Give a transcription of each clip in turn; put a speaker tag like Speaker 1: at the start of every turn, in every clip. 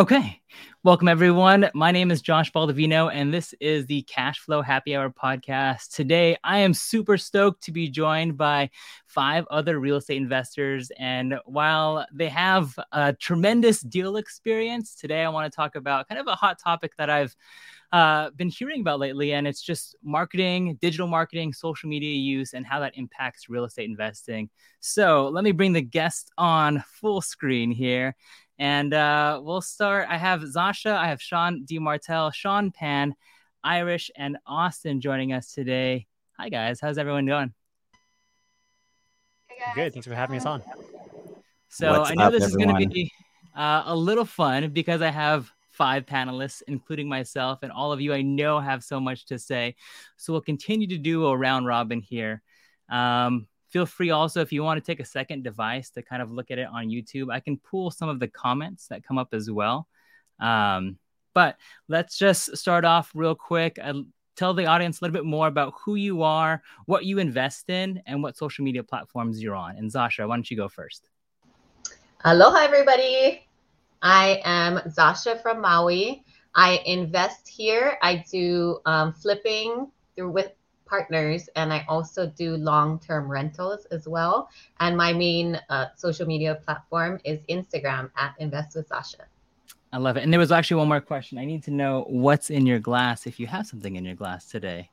Speaker 1: Okay. Welcome, everyone. My name is Josh Baldovino, and this is the Cash Flow Happy Hour podcast. Today, I am super stoked to be joined by five other real estate investors. And while they have a tremendous deal experience, today I want to talk about kind of a hot topic that I've uh, been hearing about lately, and it's just marketing, digital marketing, social media use, and how that impacts real estate investing. So let me bring the guest on full screen here. And uh, we'll start. I have Zasha, I have Sean Dimartile, Sean Pan, Irish, and Austin joining us today. Hi, guys. How's everyone doing?
Speaker 2: Hey Good. Thanks for having us on.
Speaker 1: So What's I know up, this everyone? is going to be uh, a little fun because I have five panelists, including myself, and all of you I know have so much to say. So we'll continue to do a round robin here. Um, feel free also if you want to take a second device to kind of look at it on YouTube. I can pull some of the comments that come up as well. Um, but let's just start off real quick. I tell the audience a little bit more about who you are, what you invest in, and what social media platforms you're on. And Zasha, why don't you go first?
Speaker 3: Aloha, everybody. I am Zasha from Maui. I invest here. I do um, flipping through with partners and I also do long-term rentals as well. And my main uh, social media platform is Instagram at Invest with Zasha.
Speaker 1: I love it. And there was actually one more question. I need to know what's in your glass if you have something in your glass today.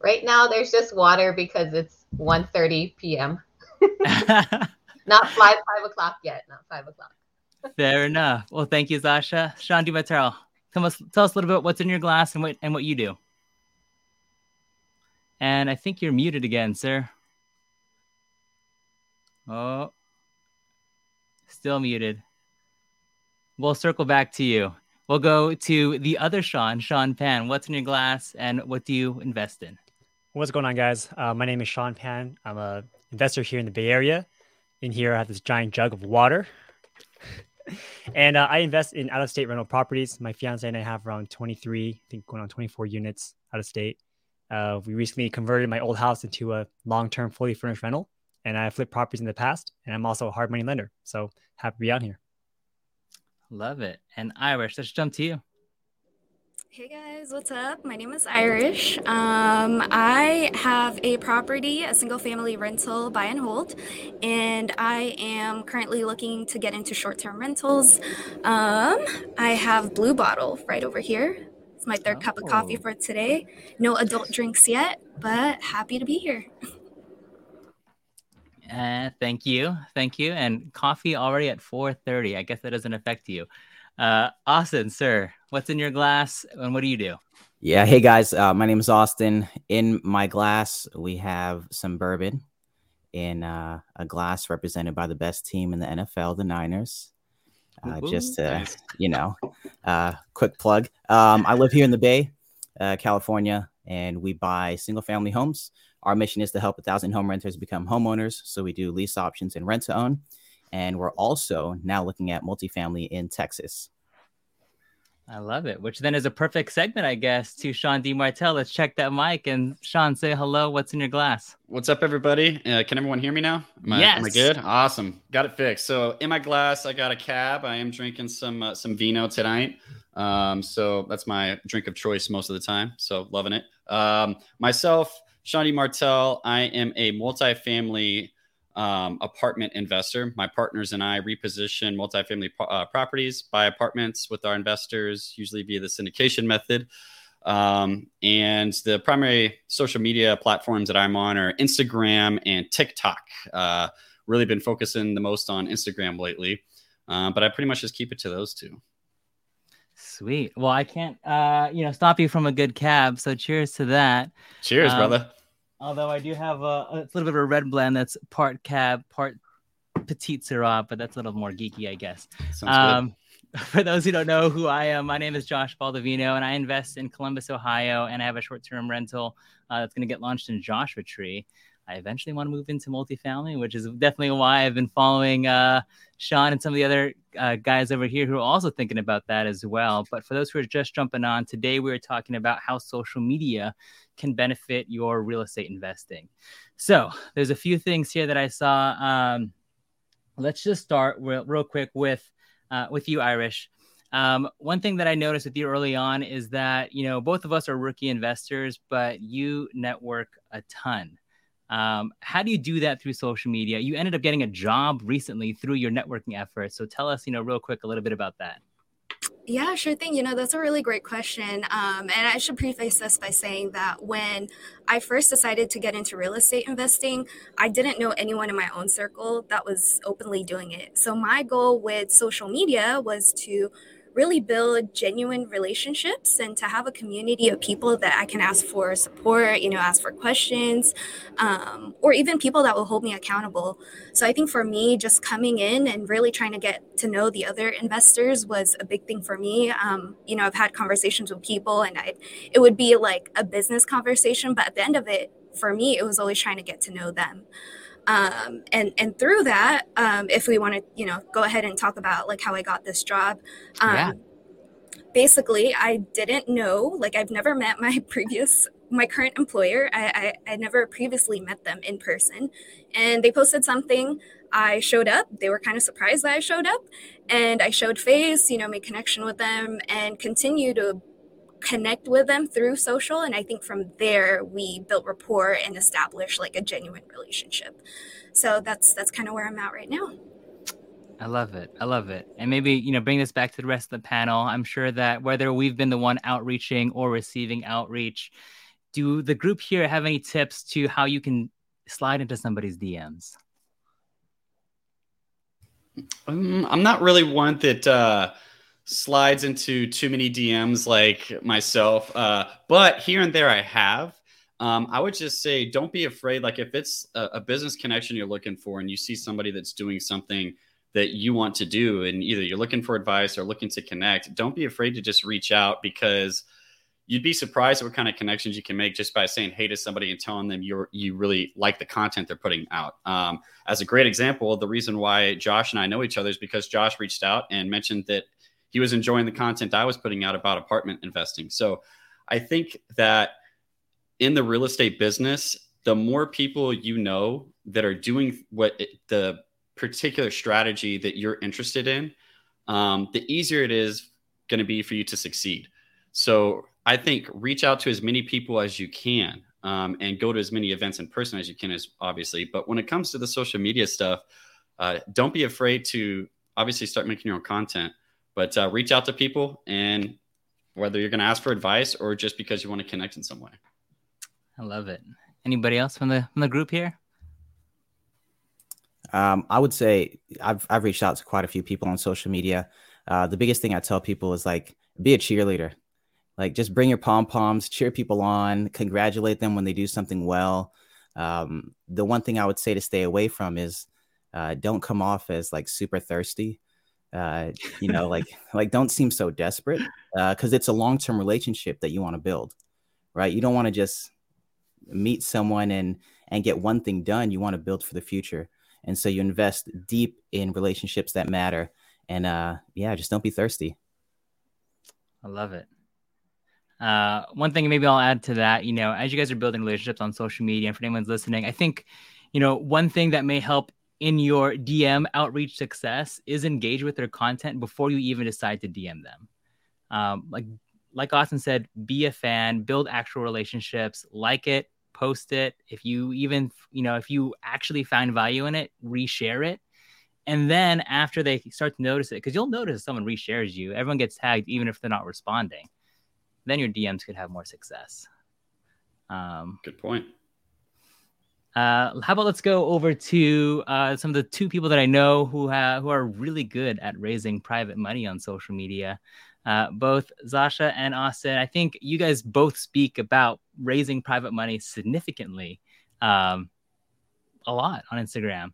Speaker 3: Right now there's just water because it's 1.30 p.m. not five five o'clock yet. Not five o'clock.
Speaker 1: Fair enough. Well, thank you, Zasha. Sean Dimartile, tell us tell us a little bit what's in your glass and what and what you do. And I think you're muted again, sir. Oh, still muted. We'll circle back to you. We'll go to the other Sean, Sean Pan. What's in your glass and what do you invest in?
Speaker 2: What's going on, guys? Uh, my name is Sean Pan. I'm a investor here in the Bay Area. In here, I have this giant jug of water. and uh, I invest in out of state rental properties. My fiance and I have around 23, I think going on 24 units out of state. Uh, we recently converted my old house into a long-term, fully furnished rental, and I flipped properties in the past. And I'm also a hard money lender, so happy to be out here.
Speaker 1: Love it. And Irish, let's jump to you.
Speaker 4: Hey guys, what's up? My name is Irish. Um, I have a property, a single family rental buy and hold, and I am currently looking to get into short term rentals. Um, I have Blue Bottle right over here. It's my third oh. cup of coffee oh. for today. No adult drinks yet, but happy to be here.
Speaker 1: Uh, thank you, thank you. And coffee already at 4:30. I guess that doesn't affect you. Uh, Austin, sir, what's in your glass and what do you do?
Speaker 5: Yeah, hey guys, uh, my name is Austin. In my glass, we have some bourbon in uh, a glass represented by the best team in the NFL, the Niners. Uh, just to, nice. you know, uh, quick plug. Um, I live here in the Bay, uh, California, and we buy single family homes. Our mission is to help a thousand home renters become homeowners. So we do lease options and rent to own. And we're also now looking at multifamily in Texas.
Speaker 1: I love it. Which then is a perfect segment, I guess, to Sean Dimartile. Let's check that mic and Sean, say hello. What's in your glass?
Speaker 6: What's up, everybody? Uh, can everyone hear me now? Am I,
Speaker 1: yes.
Speaker 6: Am I good? Awesome. Got it fixed. So in my glass, I got a cab. I am drinking some uh, some vino tonight. Um, so that's my drink of choice most of the time. So loving it. Um, myself, Sean Dimartile. I am a multifamily um, apartment investor. My partners and I reposition multifamily uh, properties, buy apartments with our investors, usually via the syndication method. Um, and the primary social media platforms that I'm on are Instagram and TikTok. Uh, really been focusing the most on Instagram lately, uh, but I pretty much just keep it to those two.
Speaker 1: Sweet. Well, I can't, uh, you know, stop you from a good cab. So cheers to that.
Speaker 6: Cheers, um, brother.
Speaker 1: Although I do have a, a little bit of a red blend that's part cab, part petite syrah, but that's a little more geeky, I guess. Um, for those who don't know who I am, my name is Josh Baldovino, and I invest in Columbus, Ohio, and I have a short-term rental uh, that's going to get launched in Joshua Tree. I eventually want to move into multifamily, which is definitely why I've been following uh, Sean and some of the other uh, guys over here who are also thinking about that as well. But for those who are just jumping on, today we are talking about how social media can benefit your real estate investing. So there's a few things here that I saw. Um, let's just start real, real quick with uh, with you, Irish. Um, one thing that I noticed with you early on is that you know both of us are rookie investors, but you network a ton. Um, how do you do that through social media? You ended up getting a job recently through your networking efforts. So tell us, you know, real quick, a little bit about that.
Speaker 4: Yeah, sure thing. You know, that's a really great question. Um, and I should preface this by saying that when I first decided to get into real estate investing, I didn't know anyone in my own circle that was openly doing it. So my goal with social media was to really build genuine relationships and to have a community of people that I can ask for support, you know, ask for questions, um, or even people that will hold me accountable. So I think for me, just coming in and really trying to get to know the other investors was a big thing for me. Um, you know, I've had conversations with people and I, it would be like a business conversation, but at the end of it, for me, it was always trying to get to know them um, and and through that um, if we want to you know go ahead and talk about like how i got this job um, yeah. basically i didn't know like i've never met my previous my current employer. I, I i never previously met them in person. And they posted something. I showed up. They were kind of surprised that i showed up. And i showed face you know made connection with them and continue to connect with them through social and i think from there we built rapport and established like a genuine relationship so that's that's kind of where i'm at right now
Speaker 1: I love it. I love it. And maybe, you know, bring this back to the rest of the panel. I'm sure that whether we've been the one outreaching or receiving outreach, do the group here have any tips to how you can slide into somebody's DMs?
Speaker 6: Um, I'm not really one that uh, slides into too many DMs like myself. Uh, but here and there I have. Um, I would just say don't be afraid. Like if it's a, a, business connection you're looking for and you see somebody that's doing something that you want to do, and either you're looking for advice or looking to connect, don't be afraid to just reach out because you'd be surprised what kind of connections you can make just by saying hey to somebody and telling them you're you really like the content they're putting out. Um, as a great example, the reason why Josh and I know each other is because Josh reached out and mentioned that he was enjoying the content I was putting out about apartment investing. So I think that in the real estate business, the more people you know that are doing what it, the particular strategy that you're interested in, um, the easier it is going to be for you to succeed. So I think reach out to as many people as you can um, and go to as many events in person as you can, as obviously. But when it comes to the social media stuff, uh, don't be afraid to obviously start making your own content. But uh, reach out to people, and whether you're going to ask for advice or just because you want to connect in some way.
Speaker 1: I love it. Anybody else from the from the group here?
Speaker 5: Um, I would say I've I've reached out to quite a few people on social media. Uh, the biggest thing I tell people is like be a cheerleader. Like just bring your pom poms, cheer people on, congratulate them when they do something well. Um, the one thing I would say to stay away from is uh, don't come off as like super thirsty uh, you know like like don't seem so desperate because uh, it's a long-term relationship that you want to build right? You don't want to just meet someone and and get one thing done you want to build for the future. And so you invest deep in relationships that matter and uh yeah just don't be thirsty.
Speaker 1: I love it. Uh, one thing maybe I'll add to that, you know, as you guys are building relationships on social media, and for anyone's listening, I think, you know, one thing that may help in your DM outreach success is engage with their content before you even decide to DM them. Um, like like Austin said, be a fan, build actual relationships, like it, post it. If you even you know if you actually find value in it, reshare it. And then after they start to notice it, because you'll notice if someone reshares you, everyone gets tagged even if they're not responding. Then your DMs could have more success.
Speaker 6: Um, Good point.
Speaker 1: Uh, how about let's go over to uh, some of the two people that I know who who are really good at raising private money on social media. Uh, both Zasha and Austin, I think you guys both speak about raising private money significantly, um, a lot on Instagram.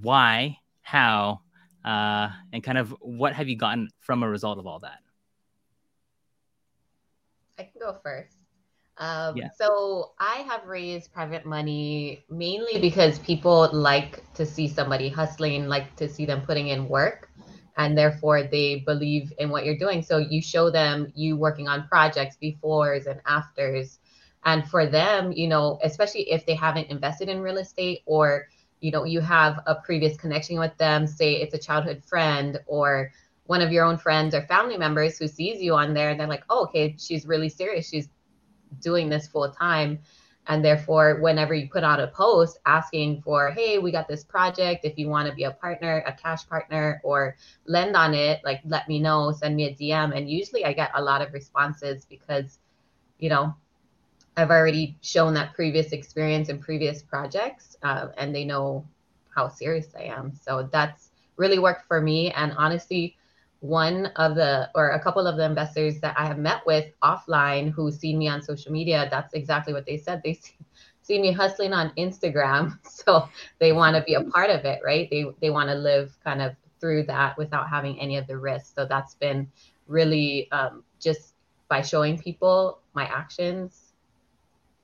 Speaker 1: Why, how, uh, and kind of what have you gotten from a result of all that?
Speaker 3: I can go first. Um, yeah. So I have raised private money mainly because people like to see somebody hustling, like to see them putting in work, and therefore they believe in what you're doing. So you show them you working on projects befores and afters. And for them, you know, especially if they haven't invested in real estate or, you know, you have a previous connection with them, say it's a childhood friend or one of your own friends or family members who sees you on there, and they're like, oh, okay, she's really serious. She's doing this full time. And therefore, whenever you put out a post asking for, hey, we got this project, if you want to be a partner, a cash partner, or lend on it, like let me know, send me a DM. And usually I get a lot of responses because, you know, I've already shown that previous experience in previous projects uh, and they know how serious I am. So that's really worked for me. And honestly, one of the or a couple of the investors that I have met with offline who seen me on social media, that's exactly what they said. They see, see me hustling on Instagram, so they want to be a part of it, right? They they want to live kind of through that without having any of the risks. So that's been really um, just by showing people my actions,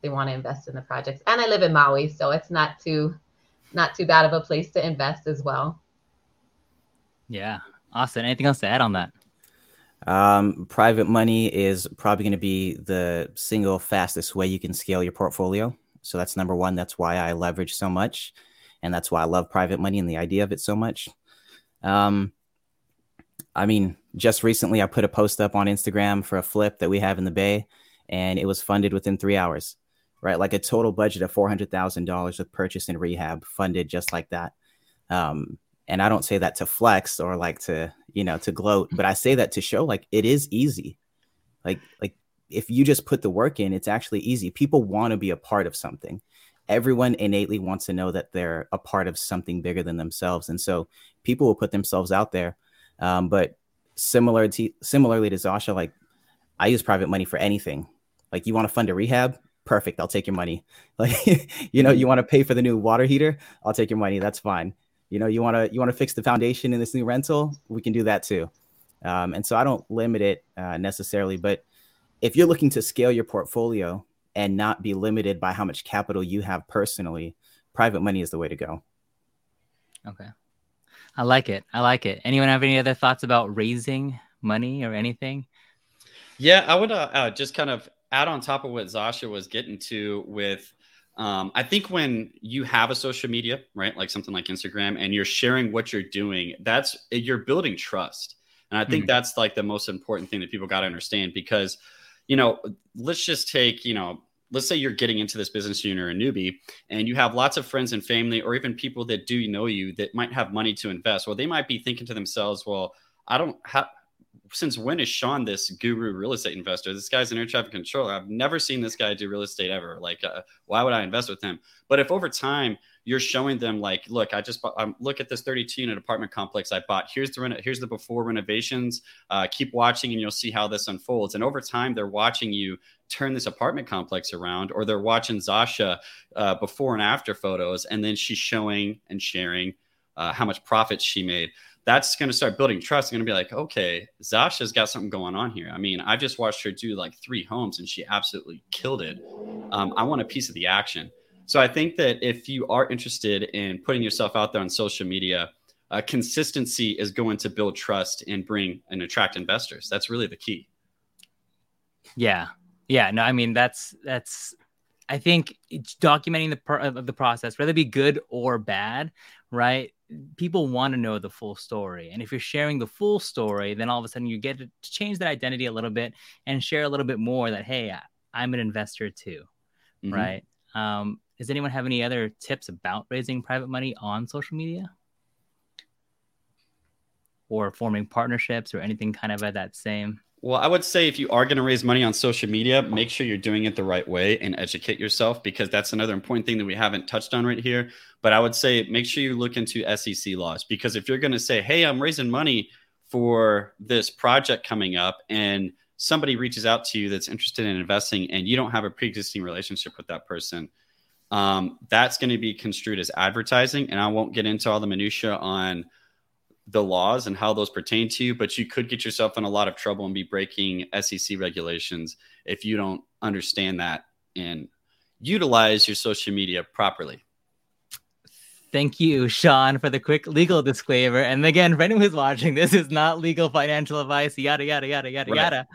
Speaker 3: they want to invest in the projects. And I live in Maui, so it's not too not too bad of a place to invest as well.
Speaker 1: Yeah, Austin, anything else to add on that?
Speaker 5: Um, private money is probably going to be the single fastest way you can scale your portfolio. So that's number one. That's why I leverage so much. And that's why I love private money and the idea of it so much. Um, I mean, just recently I put a post up on Instagram for a flip that we have in the Bay, and it was funded within three hours, right? Like a total budget of $400,000 with purchase and rehab funded just like that. Um, and I don't say that to flex or like to, you know, to gloat, but I say that to show like it is easy. Like, like if you just put the work in, it's actually easy. People want to be a part of something. Everyone innately wants to know that they're a part of something bigger than themselves. And so people will put themselves out there. Um, but similar to similarly to Zasha, like I use private money for anything. Like you want to fund a rehab, perfect. I'll take your money. Like, you know, you want to pay for the new water heater, I'll take your money. That's fine you know you want to you want to fix the foundation in this new rental we can do that too. Um, and so i don't limit it uh, necessarily but if you're looking to scale your portfolio and not be limited by how much capital you have personally private money is the way to go.
Speaker 1: Okay. I like it. I like it. Anyone have any other thoughts about raising money or anything?
Speaker 6: Yeah i would uh, uh, just kind of add on top of what zasha was getting to with um, I think when you have a social media, right, like something like Instagram, and you're sharing what you're doing, that's you're building trust. And I think mm-hmm. that's like the most important thing that people got to understand because, you know, let's just take, you know, let's say you're getting into this business and you're a newbie and you have lots of friends and family or even people that do know you that might have money to invest. Well, they might be thinking to themselves, well, I don't have since when is Sean this guru real estate investor? This guy's an air traffic controller. I've never seen this guy do real estate ever. Like, uh, why would I invest with him? But if over time you're showing them, like, look, I just bought, um, look at this 32 unit apartment complex I bought. Here's the reno- here's the before renovations. Uh, keep watching, and you'll see how this unfolds. And over time, they're watching you turn this apartment complex around, or they're watching Zasha uh, before and after photos, and then she's showing and sharing uh, how much profit she made that's going to start building trust. going to be like, okay, Zasha's got something going on here. I mean, I just watched her do like three homes and she absolutely killed it. Um, I want a piece of the action. So I think that if you are interested in putting yourself out there on social media, uh, consistency is going to build trust and bring and attract investors. That's really the key.
Speaker 1: Yeah. Yeah. No, I mean, that's, that's, I think documenting the, pro- the process, whether it be good or bad, right? People want to know the full story. And if you're sharing the full story, then all of a sudden you get to change that identity a little bit and share a little bit more that, hey, I'm an investor too. Mm-hmm. Right. Um, does anyone have any other tips about raising private money on social media? Or forming partnerships or anything kind of at that same
Speaker 6: well, I would say if you are going to raise money on social media, make sure you're doing it the right way and educate yourself because that's another important thing that we haven't touched on right here. But I would say make sure you look into SEC laws because if you're going to say, hey, I'm raising money for this project coming up and somebody reaches out to you that's interested in investing and you don't have a pre existing relationship with that person, um, that's going to be construed as advertising. And I won't get into all the minutiae on the laws and how those pertain to you, but you could get yourself in a lot of trouble and be breaking SEC regulations if you don't understand that and utilize your social media properly.
Speaker 1: Thank you, Sean, for the quick legal disclaimer. And again, for anyone who's watching, this is not legal financial advice, yada, yada, yada, yada, right. yada.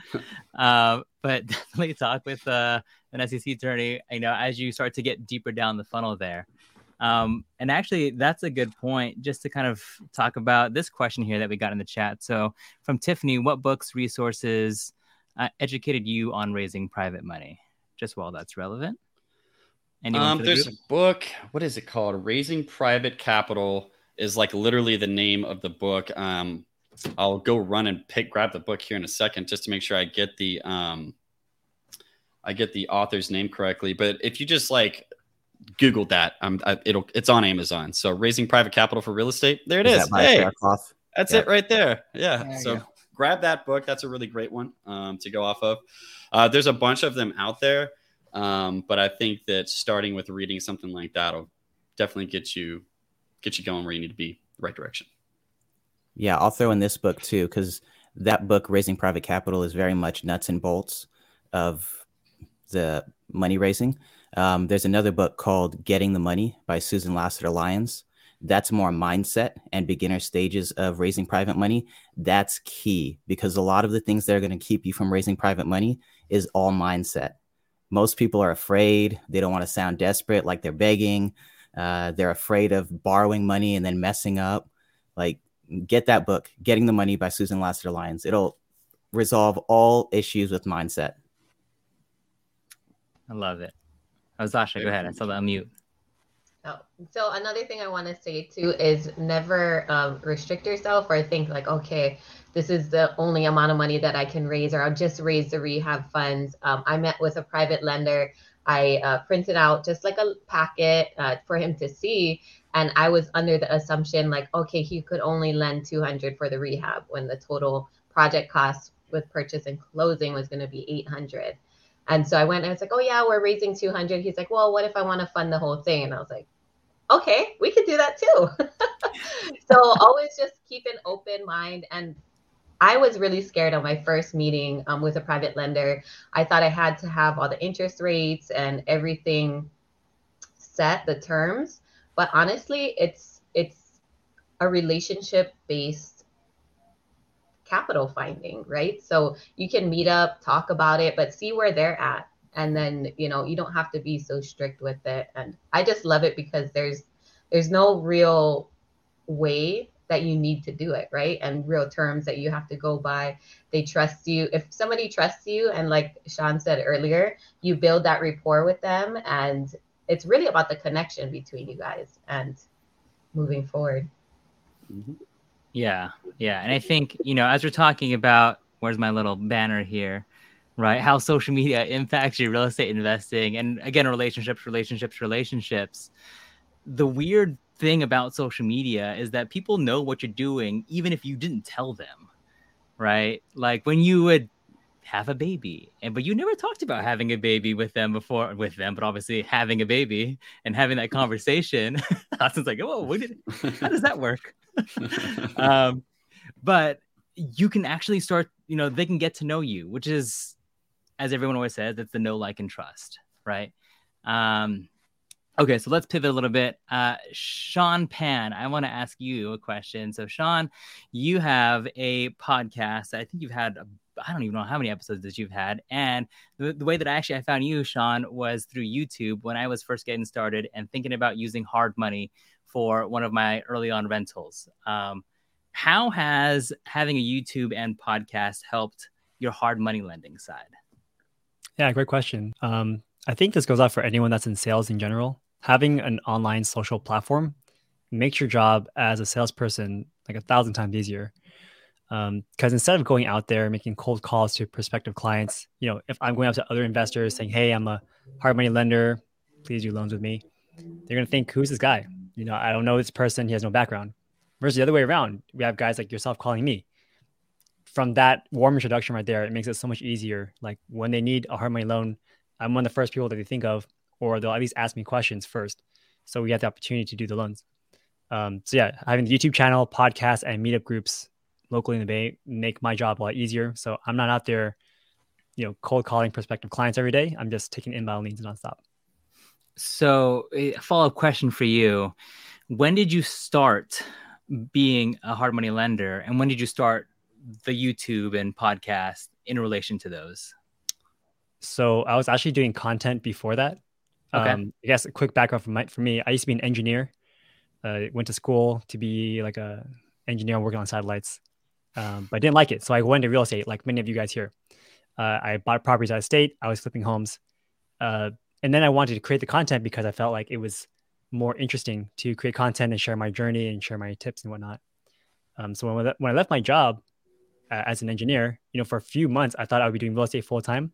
Speaker 1: Um, but definitely talk with uh, an SEC attorney, you know, as you start to get deeper down the funnel there. Um, and actually, that's a good point just to kind of talk about this question here that we got in the chat. So, from Tiffany, what books, resources uh, educated you on raising private money? Just while that's relevant.
Speaker 6: Um, the there's group? a book. What is it called? Raising Private Capital is like literally the name of the book. Um, I'll go run and pick grab the book here in a second just to make sure I get the um, I get the author's name correctly. But if you just like Google that, um, I, it'll it's on Amazon. So raising private capital for real estate. There it is. is. Hey, that's it right there. Yeah. There so grab that book. That's a really great one um, to go off of. Uh, there's a bunch of them out there, um, but I think that starting with reading something like that will definitely get you get you going where you need to be, the right direction.
Speaker 5: Yeah, I'll throw in this book too because that book, Raising Private Capital, is very much nuts and bolts of the money raising. Um, there's another book called Getting the Money by Susan Lassiter Lyons. That's more mindset and beginner stages of raising private money. That's key because a lot of the things that are going to keep you from raising private money is all mindset. Most people are afraid. They don't want to sound desperate, like they're begging. Uh, they're afraid of borrowing money and then messing up. Like, get that book, Getting the Money by Susan Lassiter Lyons. It'll resolve all issues with mindset.
Speaker 1: I love it. Oh, Zasha, go ahead. I saw the unmute.
Speaker 3: Oh, so another thing I want to say too is never um, restrict yourself or think like, okay, this is the only amount of money that I can raise, or I'll just raise the rehab funds. Um, I met with a private lender. I uh, printed out just like a packet uh, for him to see, and I was under the assumption like, okay, he could only lend 200 for the rehab when the total project cost with purchase and closing was going to be 800. And so I went and I was like, oh, yeah, we're raising 200. He's like, well, what if I want to fund the whole thing? And I was like, okay, we could do that too. so always just keep an open mind. And I was really scared on my first meeting um, with a private lender. I thought I had to have all the interest rates and everything set, the terms. But honestly, it's it's a relationship based capital finding, right? So you can meet up, talk about it, but see where they're at. And then, you know, you don't have to be so strict with it. And I just love it because there's there's no real way that you need to do it, right? And real terms that you have to go by. They trust you. If somebody trusts you, and like Sean said earlier, you build that rapport with them, and it's really about the connection between you guys and moving forward.
Speaker 1: Mm-hmm. Yeah, yeah, and I think you know as we're talking about where's my little banner here, right? How social media impacts your real estate investing, and again, relationships, relationships, relationships. The weird thing about social media is that people know what you're doing even if you didn't tell them, right? Like when you would have a baby and but you never talked about having a baby with them before with them but obviously having a baby and having that conversation austin's like oh what did, how does that work um, but you can actually start, you know, they can get to know you, which is, as everyone always says, it's the know, like, and trust, right? Um, okay, so let's pivot a little bit. Uh, Sean Pan, I want to ask you a question. So, Sean, you have a podcast. I think you've had I don't even know how many episodes that you've had. And the, the, way that I actually I found you, Sean, was through YouTube when I was first getting started and thinking about using hard money for one of my early on rentals. Um, how has having a YouTube and podcast helped your hard money lending side?
Speaker 2: Yeah, great question. Um, I think this goes out for anyone that's in sales in general. Having an online social platform makes your job as a salesperson like a thousand times easier. Because um, instead of going out there making cold calls to prospective clients, you know, if I'm going up to other investors saying, "Hey, I'm a hard money lender, please do loans with me," they're gonna think, "Who's this guy? You know, I don't know this person. He has no background. Versus the other way around, we have guys like yourself calling me. From that warm introduction right there, it makes it so much easier. Like when they need a hard money loan, I'm one of the first people that they think of, or they'll at least ask me questions first. So we have the opportunity to do the loans. Um, so yeah, having the YouTube channel, podcast, and meetup groups locally in the Bay make my job a lot easier. So I'm not out there, you know, cold calling prospective clients every day. I'm just taking inbound leads nonstop.
Speaker 1: So, a follow up question for you: When did you start being a hard money lender, and when did you start the YouTube and podcast in relation to those?
Speaker 2: So, I was actually doing content before that. Okay. Um, I guess a quick background from my, for me, I used to be an engineer. Uh, went to school to be like a engineer working on satellites, um, but I didn't like it. So I went into real estate, like many of you guys here. Uh, I bought properties out of state. I was flipping homes, uh, and then I wanted to create the content because I felt like it was more interesting to create content and share my journey and share my tips and whatnot. Um, so when, when I left my job uh, as an engineer, you know, for a few months, I thought I would be doing real estate full time.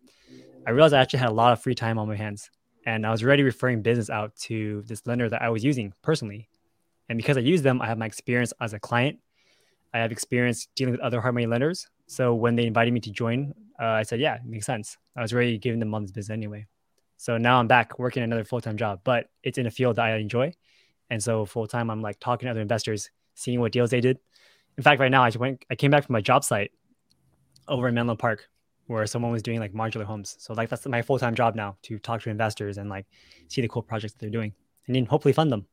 Speaker 2: I realized I actually had a lot of free time on my hands and I was already referring business out to this lender that I was using personally. And because I use them, I have my experience as a client. I have experience dealing with other hard money lenders. So when they invited me to join, uh, I said, yeah, it makes sense. I was already giving them on this business anyway. So now I'm back working another full time job, but it's in a field that I enjoy. And so full time, I'm like talking to other investors, seeing what deals they did. In fact, right now, I went, I came back from my job site over in Menlo Park where someone was doing like modular homes. So like that's my full time job now to talk to investors and like see the cool projects that they're doing and then hopefully fund them.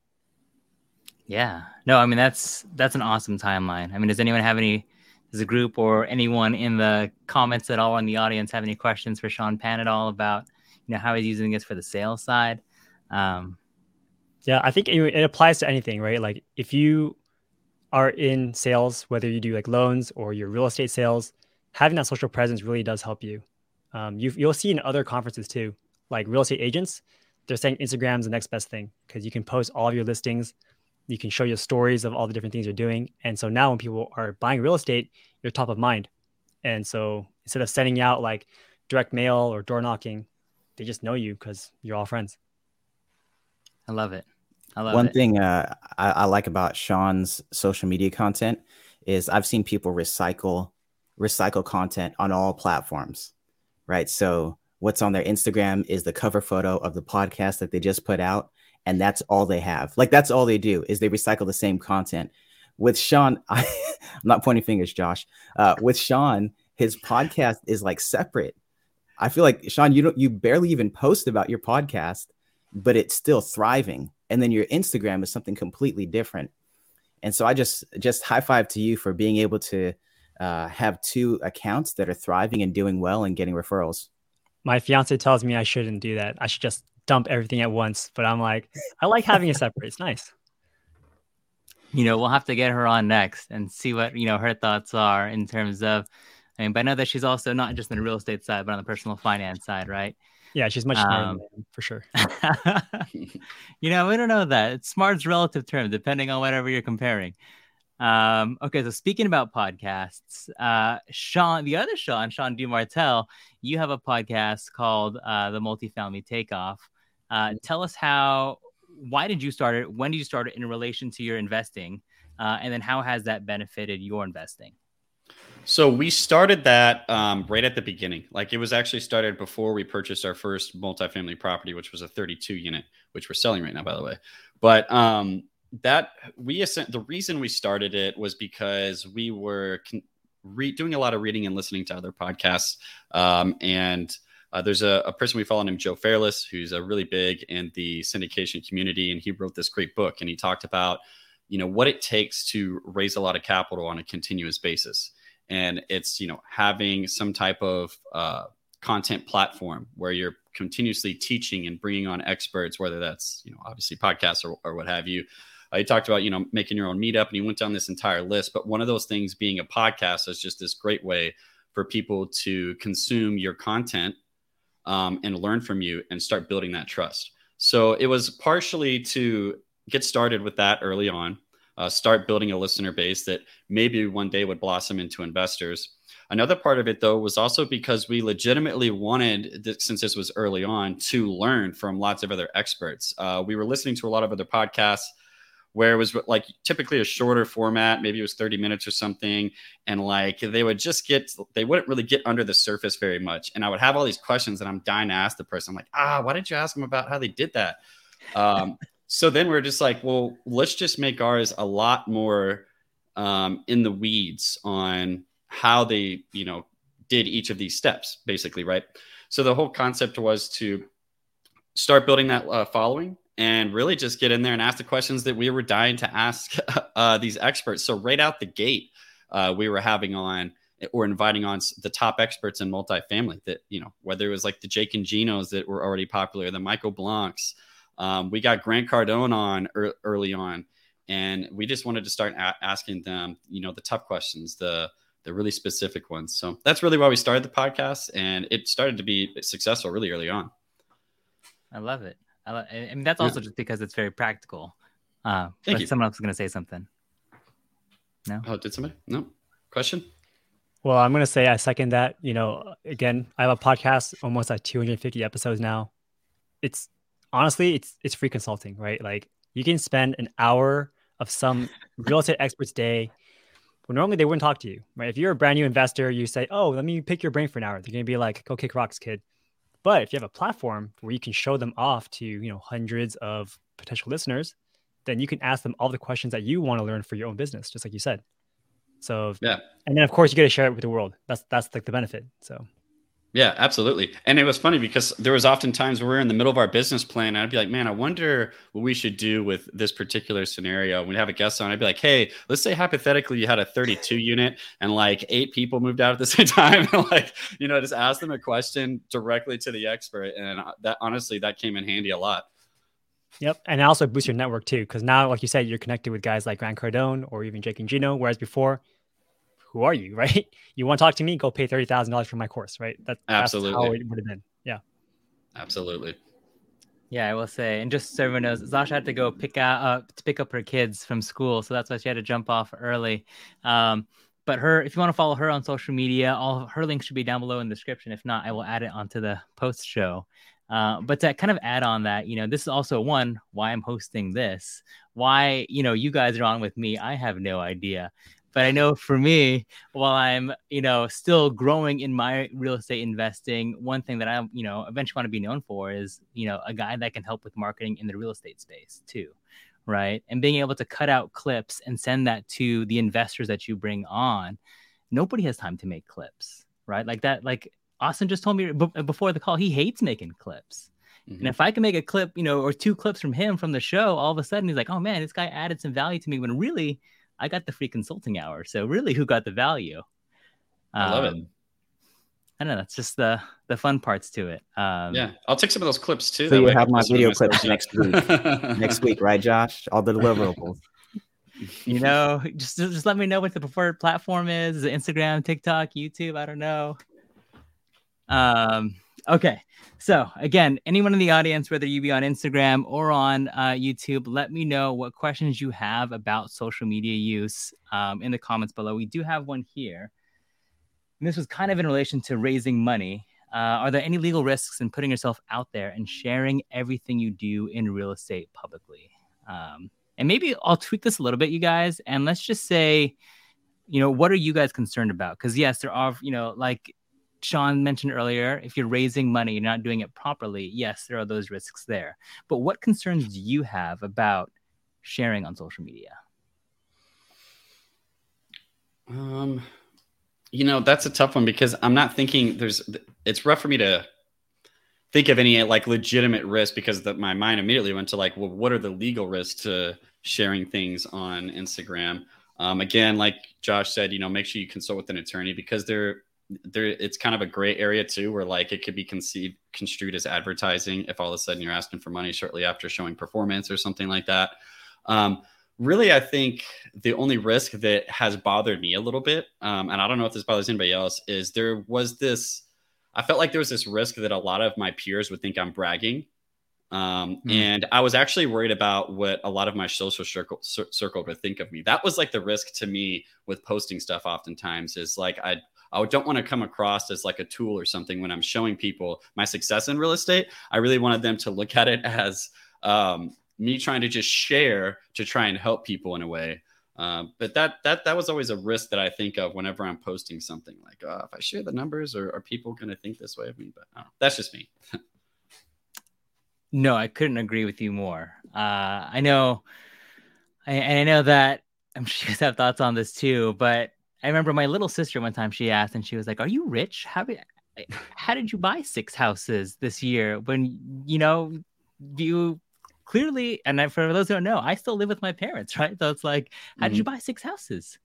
Speaker 1: Yeah. No, I mean that's that's an awesome timeline. I mean, does anyone have any does a group or anyone in the comments at all in the audience have any questions for Sean Pan at all about you know how he's using this for the sales side? Um,
Speaker 2: yeah, I think it, it applies to anything, right? Like if you are in sales, whether you do like loans or your real estate sales, having that social presence really does help you. Um, you you'll see in other conferences too, like real estate agents, they're saying Instagram's the next best thing because you can post all of your listings, you can show your stories of all the different things you're doing, and so now when people are buying real estate, you're top of mind. And so instead of sending out like direct mail or door knocking, they just know you because you're all friends.
Speaker 1: I love it. I love it.
Speaker 5: One
Speaker 1: it.
Speaker 5: thing uh, I, I like about Sean's social media content is I've seen people recycle recycle content on all platforms, right? So what's on their Instagram is the cover photo of the podcast that they just put out, and that's all they have. Like that's all they do is they recycle the same content. With Sean, I, am not pointing fingers, Josh. Uh, with Sean, his podcast is like separate. I feel like Sean, you don't, you barely even post about your podcast, but it's still thriving. And then your Instagram is something completely different. And so I just just high five to you for being able to uh, have two accounts that are thriving and doing well and getting referrals.
Speaker 2: My fiance tells me I shouldn't do that. I should just dump everything at once. But I'm like, I like having it separate. It's nice.
Speaker 1: You know, we'll have to get her on next and see what you know her thoughts are in terms of. I mean, but I know that she's also not just on the real estate side, but on the personal finance side, right?
Speaker 2: Yeah, she's much smarter um, for sure.
Speaker 1: you know, we don't know that. It's smart's relative term, depending on whatever you're comparing. Um, okay, so speaking about podcasts, uh, Sean, the other Sean, Sean Dimartile, you have a podcast called uh, The Multifamily Takeoff. Uh, tell us how, why did you start it? When did you start it in relation to your investing? Uh, and then how has that benefited your investing?
Speaker 6: So we started that um, right at the beginning. Like it was actually started before we purchased our first multifamily property, which was a 32 unit, which we're selling right now, by the way. But um, that we the reason we started it was because we were re- doing a lot of reading and listening to other podcasts um, and uh, there's a, a, person we follow named joe fairless who's a really big in the syndication community and he wrote this great book and he talked about you know what it takes to raise a lot of capital on a continuous basis and it's you know having some type of uh, content platform where you're continuously teaching and bringing on experts whether that's you know obviously podcasts or, or what have you uh, he talked about you know making your own meetup, and he went down this entire list. But one of those things being a podcast is just this great way for people to consume your content um, and learn from you and start building that trust. So it was partially to get started with that early on, uh, start building a listener base that maybe one day would blossom into investors. Another part of it, though, was also because we legitimately wanted, since this was early on, to learn from lots of other experts. Uh, we were listening to a lot of other podcasts where it was like typically a shorter format, maybe it was 30 minutes or something. And like they would just get, they wouldn't really get under the surface very much. And I would have all these questions and I'm dying to ask the person, I'm like, ah, why did you ask them about how they did that? Um, so then we're just like, well, let's just make ours a lot more um, in the weeds on how they, you know, did each of these steps, basically, right? So the whole concept was to start building that uh, following and really just get in there and ask the questions that we were dying to ask uh, these experts. So right out the gate, uh, we were having on or inviting on the top experts in multifamily that, you know, whether it was like the Jake and Ginos that were already popular, the Michael Blanks, um, we got Grant Cardone on er- early on, and we just wanted to start a- asking them, you know, the tough questions, the the really specific ones. So that's really why we started the podcast, and it started to be successful really early on.
Speaker 1: I love it. I, love, I mean, that's also yeah. just because it's very practical. Uh,
Speaker 6: Thank you.
Speaker 1: Someone else is going to say something. No.
Speaker 6: Oh, did somebody? No question.
Speaker 2: Well, I'm going to say I second that. You know, again, I have a podcast almost at 250 episodes now. It's honestly, it's it's free consulting, right? Like you can spend an hour of some real estate expert's day. Well, normally they wouldn't talk to you, right? If you're a brand new investor, you say, "Oh, let me pick your brain for an hour." They're going to be like, "Go kick rocks, kid." But if you have a platform where you can show them off to you know hundreds of potential listeners, then you can ask them all the questions that you want to learn for your own business, just like you said. So
Speaker 6: yeah,
Speaker 2: and then of course you get to share it with the world. That's that's like the benefit. So
Speaker 6: yeah, absolutely. And it was funny because there was often times where we are in the middle of our business plan, and I'd be like, "Man, I wonder what we should do with this particular scenario." We'd have a guest on, I'd be like, "Hey, let's say hypothetically you had a 32 unit and like eight people moved out at the same time, and like you know, just ask them a question directly to the expert." And that honestly, that came in handy a lot.
Speaker 2: Yep, and also boost your network too, because now, like you said, you're connected with guys like Grant Cardone or even Jake and Gino, whereas before who are you, right? You want to talk to me? Go pay thirty thousand dollars for my course, right? That,
Speaker 6: Absolutely.
Speaker 2: That's how it would have been. Yeah.
Speaker 6: Absolutely.
Speaker 1: Yeah, I will say, and just so everyone knows, Zasha had to go pick out uh, to pick up her kids from school, so that's why she had to jump off early. Um, but her, if you want to follow her on social media, all her links should be down below in the description. If not, I will add it onto the post show. Uh, but to kind of add on that, you know, this is also one why I'm hosting this. Why, you know, you guys are on with me. I have no idea. But I know for me, while I'm, you know, still growing in my real estate investing, one thing that I, you know, eventually want to be known for is, you know, a guy that can help with marketing in the real estate space too. Right. And being able to cut out clips and send that to the investors that you bring on. Nobody has time to make clips. Right. Like that, like Austin just told me b- before the call, he hates making clips. Mm-hmm. And if I can make a clip, you know, or two clips from him from the show, all of a sudden he's like, oh man, this guy added some value to me when really I got the free consulting hour. So really, who got the value?
Speaker 6: I love it.
Speaker 1: Um, I don't know. That's just the the fun parts to it. Um,
Speaker 6: yeah, I'll take some of those clips too.
Speaker 5: So you have my video clips next week. next week, right, Josh? All the deliverables.
Speaker 1: You know, just just let me know what the preferred platform is. Is it Instagram, TikTok, YouTube? I don't know. Um. Okay. So, again, anyone in the audience, whether you be on Instagram or on uh, YouTube, let me know what questions you have about social media use um, in the comments below. We do have one here. And this was kind of in relation to raising money. Uh, are there any legal risks in putting yourself out there and sharing everything you do in real estate publicly? Um, and maybe I'll tweak this a little bit, you guys. And let's just say, you know, what are you guys concerned about? Because, yes, there are, you know, like Sean mentioned earlier, if you're raising money, you're not doing it properly. Yes, there are those risks there. But what concerns do you have about sharing on social media?
Speaker 6: Um, you know, that's a tough one because I'm not thinking there's, it's rough for me to think of any like legitimate risk because the, my mind immediately went to like, well, what are the legal risks to sharing things on Instagram? Um, again, like Josh said, you know, make sure you consult with an attorney because there there it's kind of a gray area too where like it could be conceived construed as advertising if all of a sudden you're asking for money shortly after showing performance or something like that. Um, really i think the only risk that has bothered me a little bit um, and i don't know if this bothers anybody else is there was this i felt like there was this risk that a lot of my peers would think i'm bragging. Um, mm. and i was actually worried about what a lot of my social circle, circle would think of me. That was like the risk to me with posting stuff oftentimes is like i I don't want to come across as like a tool or something when I'm showing people my success in real estate. I really wanted them to look at it as um, me trying to just share to try and help people in a way. Um, but that that that was always a risk that I think of whenever I'm posting something like, oh, if I share the numbers, or are people going to think this way of me? But that's just me.
Speaker 1: no, I couldn't agree with you more. Uh, I know, I, and I know that I'm sure you have thoughts on this too, but I remember my little sister one time she asked and she was like, "Are you rich? How did how did you buy six houses this year when you know you clearly and for those who don't know, I still live with my parents, right? So it's like, how did you mm-hmm. buy six houses?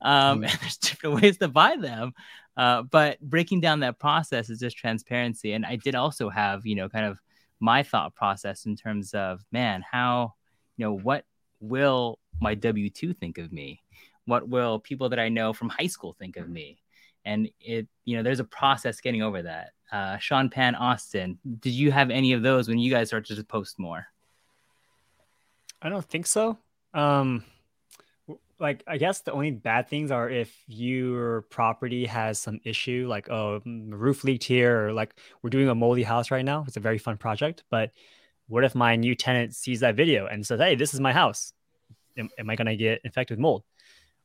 Speaker 1: Um, mm. and there's different ways to buy them. Uh, but breaking down that process is just transparency. And I did also have, you know, kind of my thought process in terms of, man, how, you know, what will my W 2 think of me? What will people that I know from high school think of me? And it, you know, there's a process getting over that. Uh, Sean Pan Austin, did you have any of those when you guys started to post more?
Speaker 2: I don't think so. Um, like I guess the only bad things are if your property has some issue, like oh roof leaked here, or like we're doing a moldy house right now. It's a very fun project, but what if my new tenant sees that video and says, "Hey, this is my house. Am, am I gonna get infected with mold?"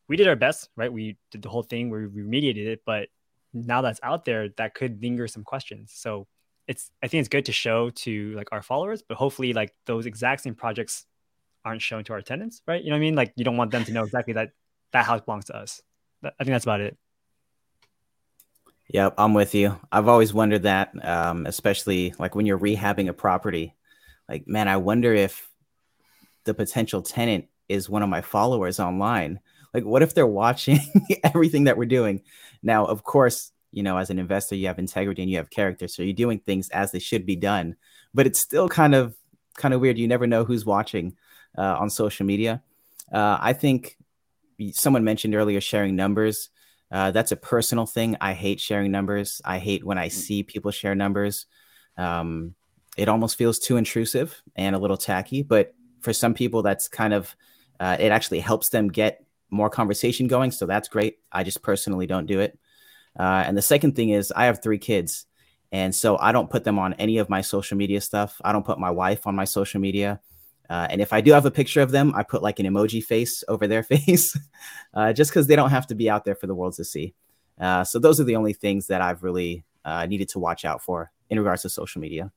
Speaker 2: We did our best, right? We did the whole thing. We remediated it, but now that's out there, that could linger some questions. So it's I think it's good to show to like our followers, but hopefully like those exact same projects aren't shown to our tenants, right? You know what I mean? Like you don't want them to know exactly that that house belongs to us. I think that's about it.
Speaker 5: Yep, I'm with you. I've always wondered that, um, especially like when you're rehabbing a property. Like, man, I wonder if the potential tenant is one of my followers online. Like, what if they're watching everything that we're doing? Now, of course, you know, as an investor, you have integrity and you have character, so you're doing things as they should be done. But it's still kind of kind of weird. You never know who's watching uh, on social media. Uh, I think someone mentioned earlier sharing numbers. Uh, that's a personal thing. I hate sharing numbers. I hate when I mm. see people share numbers. Um, it almost feels too intrusive and a little tacky. But for some people, that's kind of uh, it actually helps them get more conversation going. So that's great. I just personally don't do it. Uh, and the second thing is, I have three kids. And so I don't put them on any of my social media stuff. I don't put my wife on my social media. Uh, and if I do have a picture of them, I put like an emoji face over their face, uh, just because they don't have to be out there for the world to see. Uh, so those are the only things that I've really uh, needed to watch out for in regards to social media.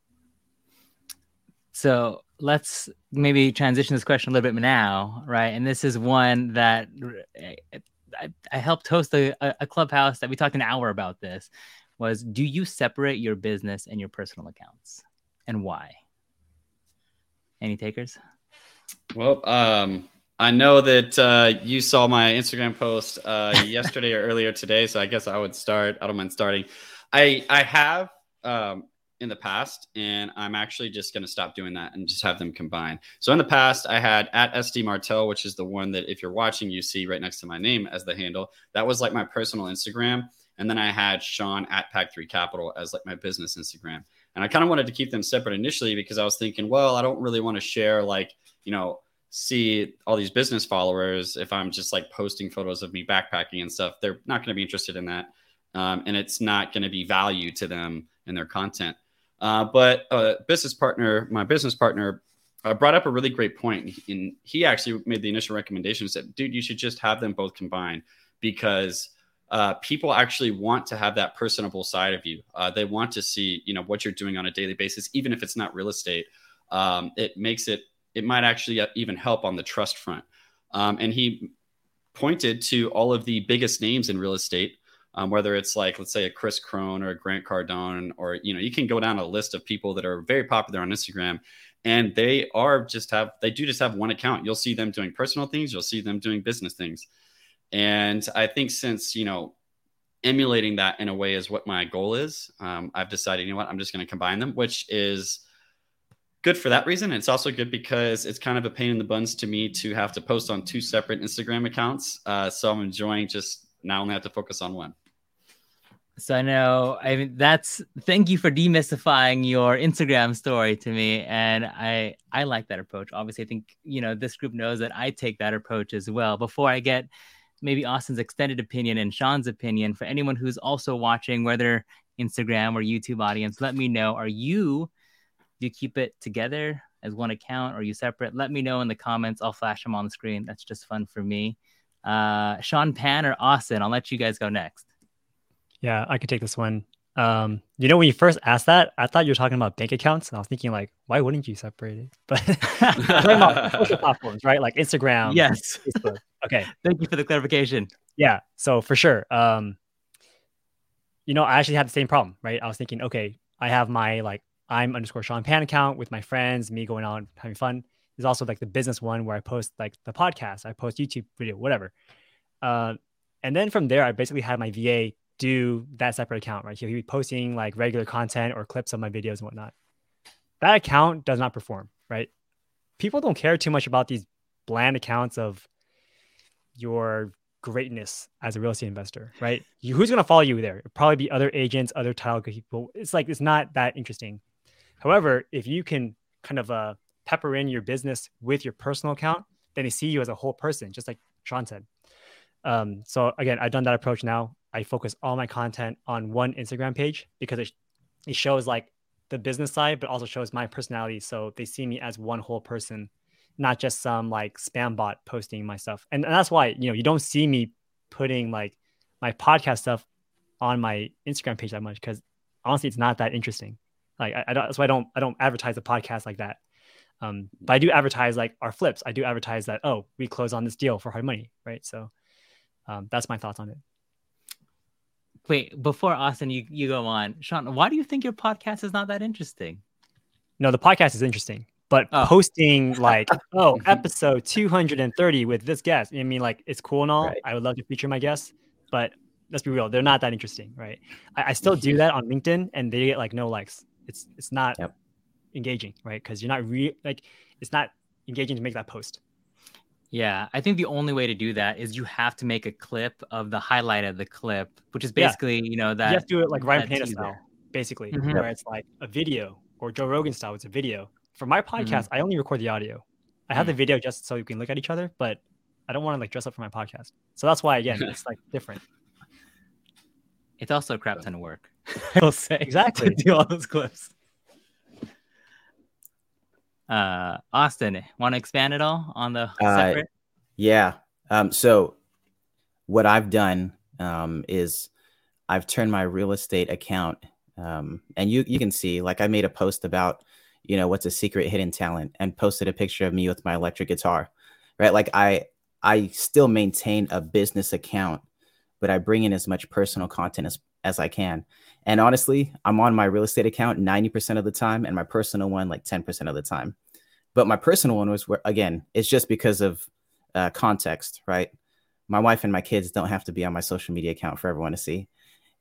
Speaker 1: So let's maybe transition this question a little bit now, right? And this is one that I, I helped host a, a clubhouse that we talked an hour about. This was: Do you separate your business and your personal accounts, and why? Any takers?
Speaker 6: Well, um, I know that uh, you saw my Instagram post uh, yesterday or earlier today, so I guess I would start. I don't mind starting. I I have um, in the past, and I'm actually just going to stop doing that and just have them combine. So in the past, I had at SD Martel, which is the one that if you're watching, you see right next to my name as the handle. That was like my personal Instagram, and then I had Sean at Pack Three Capital as like my business Instagram. And I kind of wanted to keep them separate initially because I was thinking, well, I don't really want to share like, you know, see all these business followers if I'm just like posting photos of me backpacking and stuff. They're not going to be interested in that. Um, and it's not going to be value to them in their content. Uh, but a business partner, my business partner, uh, brought up a really great point. And he actually made the initial recommendation said, dude, you should just have them both combined because uh, people actually want to have that personable side of you. Uh, they want to see, you know, what you're doing on a daily basis, even if it's not real estate. Um, it makes it, it might actually uh, even help on the trust front. Um, and he pointed to all of the biggest names in real estate, um, whether it's like, let's say, a Chris Crone or a Grant Cardone, or, you know, you can go down a list of people that are very popular on Instagram and they are just have, they do just have one account. You'll see them doing personal things, you'll see them doing business things. And I think since, you know, emulating that in a way is what my goal is, um, I've decided, you know what, I'm just going to combine them, which is good for that reason. It's also good because it's kind of a pain in the buns to me to have to post on two separate Instagram accounts. Uh, so I'm enjoying just now only have to focus on one.
Speaker 1: So I know I mean that's thank you for demystifying your Instagram story to me and I I like that approach. Obviously I think you know this group knows that I take that approach as well. Before I get maybe Austin's extended opinion and Sean's opinion for anyone who's also watching, whether Instagram or YouTube audience, let me know. Are you, do you keep it together as one account or are you separate? Let me know in the comments. I'll flash them on the screen. That's just fun for me. Uh, Sean Pan or Austin, I'll let you guys go next.
Speaker 2: Yeah, I could take this one. Um, you know, when you first asked that, I thought you were talking about bank accounts, and I was thinking like, why wouldn't you separate it? But talking about social platforms, right? Like Instagram,
Speaker 1: yes,
Speaker 2: Facebook. Okay,
Speaker 1: thank you for the clarification.
Speaker 2: Yeah, so for sure, um, you know, I actually had the same problem, right? I was thinking, okay, I have my like I'm underscore Sean Pan account with my friends, me going out having fun. There's also like the business one where I post like the podcast, I post YouTube video, whatever. Uh, And then from there, I basically had my VA do that separate account, right? He'll be posting like regular content or clips of my videos and whatnot. That account does not perform, right? People don't care too much about these bland accounts of your greatness as a real estate investor, right? You, who's going to follow you there? It'll probably be other agents, other title people. It's like, it's not that interesting. However, if you can kind of uh, pepper in your business with your personal account, then they see you as a whole person, just like Sean said. Um, so again, I've done that approach now. I focus all my content on one Instagram page because it, it shows like the business side, but also shows my personality. So they see me as one whole person, not just some like spam bot posting my stuff. And, and that's why, you know, you don't see me putting like my podcast stuff on my Instagram page that much because honestly, it's not that interesting. Like I, I don't, that's why I don't, I don't advertise the podcast like that. Um, but I do advertise like our flips. I do advertise that, oh, we close on this deal for hard money. Right. So um, that's my thoughts on it.
Speaker 1: Wait, before Austin, you, you go on. Sean, why do you think your podcast is not that interesting?
Speaker 2: No, the podcast is interesting, but oh. posting like, oh, mm-hmm. episode 230 with this guest, I mean, like, it's cool and all. Right. I would love to feature my guests, but let's be real, they're not that interesting, right? I, I still do mm-hmm. that on LinkedIn and they get like no likes. It's it's not yep. engaging, right? Because you're not re like it's not engaging to make that post.
Speaker 1: Yeah, I think the only way to do that is you have to make a clip of the highlight of the clip, which is basically, yeah. you know, that
Speaker 2: you have to do it like Ryan Pineda style, basically, mm-hmm. where it's like a video or Joe Rogan style. It's a video. For my podcast, mm-hmm. I only record the audio. I have mm-hmm. the video just so you can look at each other, but I don't want to like dress up for my podcast. So that's why again, it's like different.
Speaker 1: It's also a crap ton of work. I'll say
Speaker 2: exactly
Speaker 1: do all those clips. Uh, Austin, want to expand at all on the uh, separate?
Speaker 5: Yeah. Um, so what I've done um, is I've turned my real estate account, um, and you you can see like I made a post about you know what's a secret hidden talent and posted a picture of me with my electric guitar, right? Like I I still maintain a business account, but I bring in as much personal content as as I can. And honestly, I'm on my real estate account 90% of the time and my personal one like 10% of the time. But my personal one was where, again, it's just because of uh, context, right? My wife and my kids don't have to be on my social media account for everyone to see.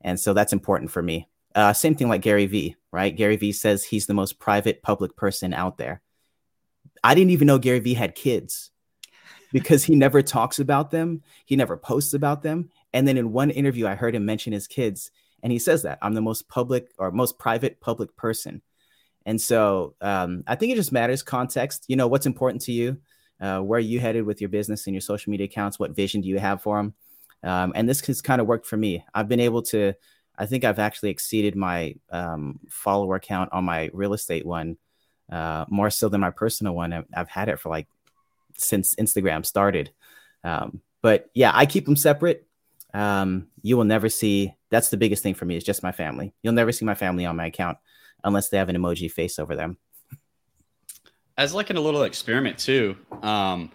Speaker 5: And so that's important for me. Uh, same thing like Gary Vee, right? Gary Vee says he's the most private public person out there. I didn't even know Gary Vee had kids because he never talks about them. He never posts about them. And then in one interview, I heard him mention his kids, and he says that I'm the most public or most private public person. And so um, I think it just matters context. You know, what's important to you, uh, where are you headed with your business and your social media accounts? What vision do you have for them? Um, and this has kind of worked for me. I've been able to, I think I've actually exceeded my um, follower count on my real estate one uh, more so than my personal one. I've, I've, had it for like since Instagram started. Um, but yeah, I keep them separate. Um, you will never see. That's the biggest thing for me is just my family. You'll never see my family on my account unless they have an emoji face over them.
Speaker 6: As like in a little experiment too, um,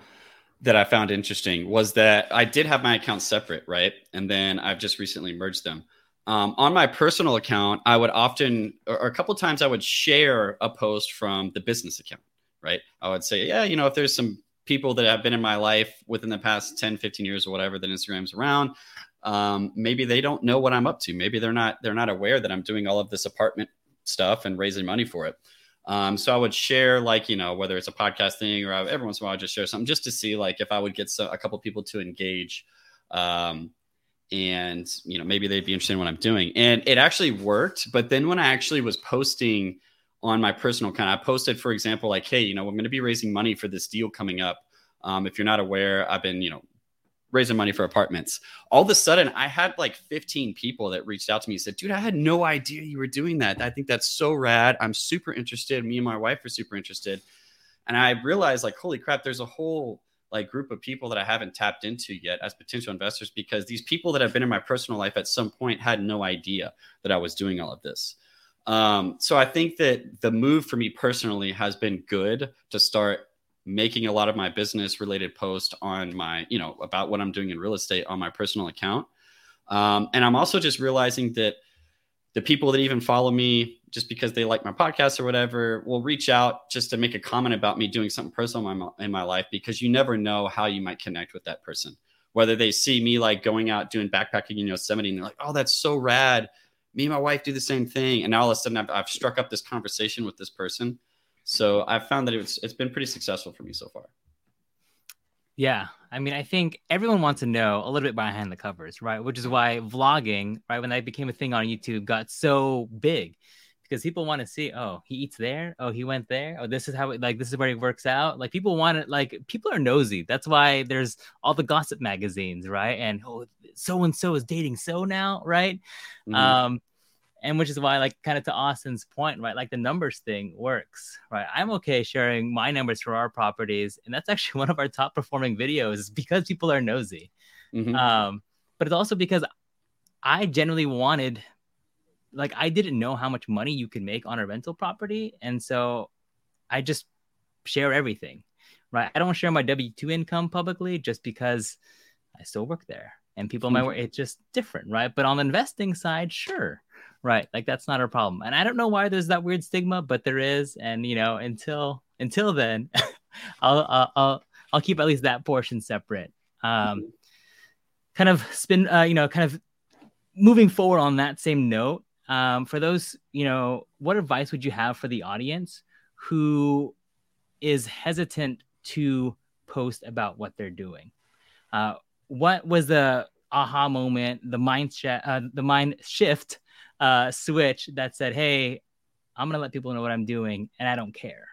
Speaker 6: that I found interesting was that I did have my accounts separate, right? And then I've just recently merged them. Um, on my personal account, I would often, or, or a couple times, I would share a post from the business account, right? I would say, yeah, you know, if there's some people that have been in my life within the past 10, 15 years or whatever that Instagram's around, um, maybe they don't know what I'm up to. Maybe they're not, they're not aware that I'm doing all of this apartment stuff and raising money for it. Um, so I would share like, you know, whether it's a podcast thing or I, every once in a while I just share something just to see like if I would get so, a couple people to engage. Um, and you know, maybe they'd be interested in what I'm doing. And it actually worked. But then when I actually was posting on my personal account, I posted, for example, like, hey, you know, I'm going to be raising money for this deal coming up. Um, if you're not aware, I've been, you know, raising money for apartments. All of a sudden, I had like 15 people that reached out to me and said, dude, I had no idea you were doing that. I think that's so rad. I'm super interested. Me and my wife are super interested. And I realized, like, holy crap, there's a whole like group of people that I haven't tapped into yet as potential investors because these people that have been in my personal life at some point had no idea that I was doing all of this. Um, so I think that the move for me personally has been good to start making a lot of my business related posts on my, you know, about what I'm doing in real estate on my personal account. Um, and I'm also just realizing that the people that even follow me just because they like my podcast or whatever will reach out just to make a comment about me doing something personal in my, in my life because you never know how you might connect with that person whether they see me like going out doing backpacking in Yosemite and they're like, oh, that's so rad. Me and my wife do the same thing. And now all of a sudden I've, I've struck up this conversation with this person. So I've found that it's, it's been pretty successful for me so far.
Speaker 1: Yeah. I mean, I think everyone wants to know a little bit behind the covers, right? Which is why vlogging, right, when that became a thing on YouTube, got so big because people want to see, oh, he eats there. Oh, he went there. Oh, this is how it, like this is where he works out. Like people want it. Like people are nosy. That's why there's all the gossip magazines, right? And oh, so and so is dating so now, right? Mm-hmm. Um, and which is why, like, kind of to Austin's point, right? Like the numbers thing works, right? I'm okay sharing my numbers for our properties, and that's actually one of our top performing videos because people are nosy. Mm-hmm. Um, but it's also because I genuinely wanted like I didn't know how much money you can make on a rental property, and so I just share everything. Right? I don't share my W two income publicly just because I still work there, and people might work. It's just different, right? But on the investing side, sure, right? Like that's not our problem. And I don't know why there's that weird stigma, but there is. And you know, until until then, I'll, I'll I'll I'll keep at least that portion separate. Um, mm-hmm. kind of spin, uh, you know, kind of moving forward on that same note um, for those, you know, what advice would you have for the audience who is hesitant to post about what they're doing? Uh, what was the aha moment, the mind, sh- uh, the mind shift uh, switch that said, "Hey, I'm gonna let people know what I'm doing, and I don't care."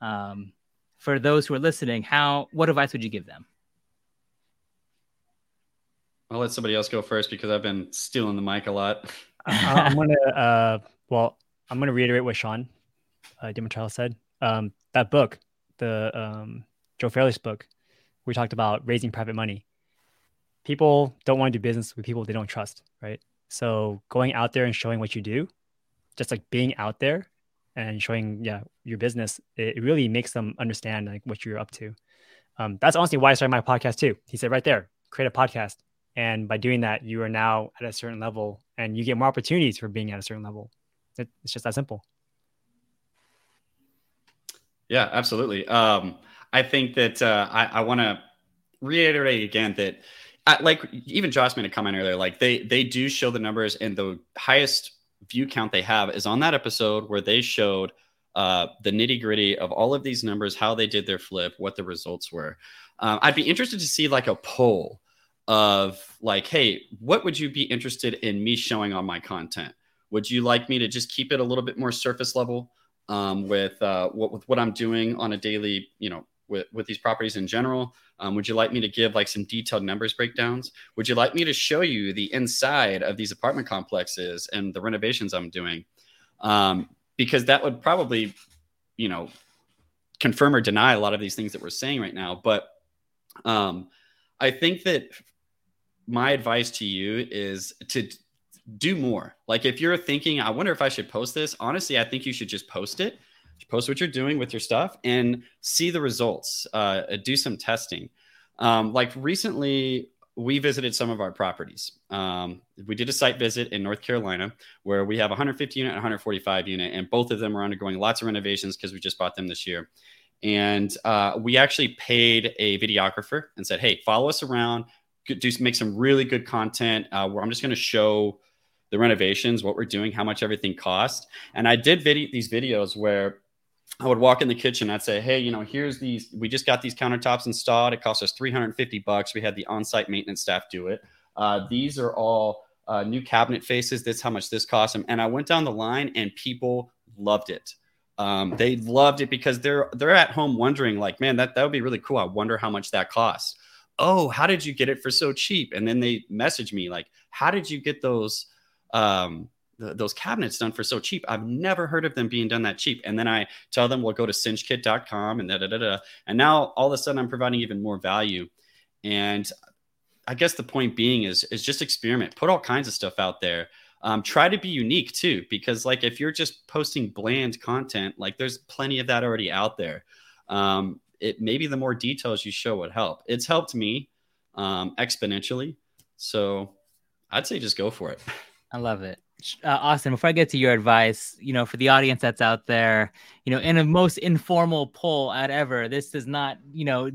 Speaker 1: Um, for those who are listening, how what advice would you give them?
Speaker 6: I'll let somebody else go first because I've been stealing the mic a lot.
Speaker 2: I'm gonna uh, well, I'm gonna reiterate what Sean uh, Dimartile said. Um, that book, the um, Joe Fairless book, we talked about raising private money. People don't want to do business with people they don't trust, right? So going out there and showing what you do, just like being out there and showing yeah your business, it really makes them understand like what you're up to. Um, that's honestly why I started my podcast too. He said right there, create a podcast. And by doing that, you are now at a certain level and you get more opportunities for being at a certain level. It, it's just that simple.
Speaker 6: Yeah, absolutely. Um, I think that uh, I, I want to reiterate again that, Like even Josh made a comment earlier, like they they do show the numbers, and the highest view count they have is on that episode where they showed uh, the nitty gritty of all of these numbers, how they did their flip, what the results were. Um, I'd be interested to see like a poll of like, hey, what would you be interested in me showing on my content? Would you like me to just keep it a little bit more surface level um, with uh, what with what I'm doing on a daily, you know, with with these properties in general? Um, would you like me to give like some detailed numbers breakdowns? Would you like me to show you the inside of these apartment complexes and the renovations I'm doing? Um, because that would probably, you know, confirm or deny a lot of these things that we're saying right now. But um, I think that my advice to you is to do more. Like if you're thinking, I wonder if I should post this, honestly, I think you should just post it. Post what you're doing with your stuff and see the results. Uh, do some testing. Um, like recently, we visited some of our properties. Um, we did a site visit in North Carolina where we have 150 unit and 145 unit, and both of them are undergoing lots of renovations because we just bought them this year. And uh, we actually paid a videographer and said, "Hey, follow us around, do make some really good content uh, where I'm just going to show the renovations, what we're doing, how much everything cost. And I did video these videos where I would walk in the kitchen. I'd say, "Hey, you know, here's these. We just got these countertops installed. It cost us 350 bucks. We had the on-site maintenance staff do it. Uh, these are all uh, new cabinet faces. That's how much this cost them." And I went down the line, and people loved it. Um, they loved it because they're they're at home wondering, like, "Man, that that would be really cool. I wonder how much that costs." oh, how did you get it for so cheap? And then they message me like, how did you get those um, th- those cabinets done for so cheap? I've never heard of them being done that cheap. And then I tell them, well, go to cinchkit.com and da da da da. And now all of a sudden I'm providing even more value. And I guess the point being is is just experiment, put all kinds of stuff out there. Um, try to be unique too, because like if you're just posting bland content, like there's plenty of that already out there. Um, it maybe the more details you show would help. It's helped me um, exponentially. So I'd say just go for it.
Speaker 1: I love it. Uh, Austin, before I get to your advice, you know, for the audience that's out there, you know, in a most informal poll at ever, this does not, you know,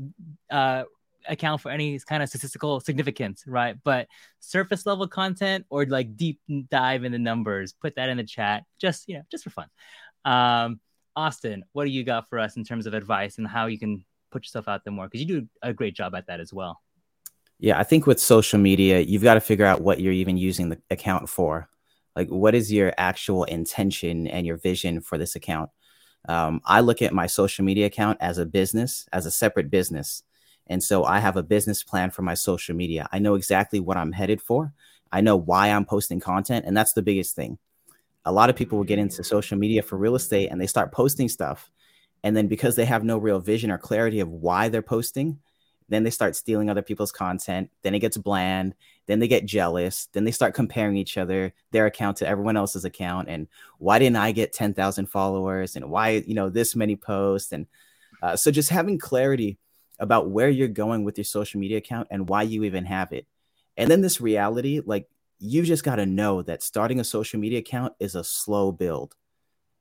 Speaker 1: uh, account for any kind of statistical significance, right? But surface level content or like deep dive in the numbers, put that in the chat, just you know, just for fun. Um, Austin, what do you got for us in terms of advice and how you can put yourself out there more? Because you do a great job at that as well.
Speaker 5: Yeah, I think with social media, you've got to figure out what you're even using the account for. Like, what is your actual intention and your vision for this account? Um, I look at my social media account as a business, as a separate business. And so I have a business plan for my social media. I know exactly what I'm headed for. I know why I'm posting content. And that's the biggest thing. A lot of people will get into social media for real estate and they start posting stuff. And then because they have no real vision or clarity of why they're posting, then they start stealing other people's content. Then it gets bland. Then they get jealous. Then they start comparing each other, their account to everyone else's account. And why didn't I get 10,000 followers? And why, you know, this many posts? And uh, so just having clarity about where you're going with your social media account and why you even have it. And then this reality, like you just got to know that starting a social media account is a slow build.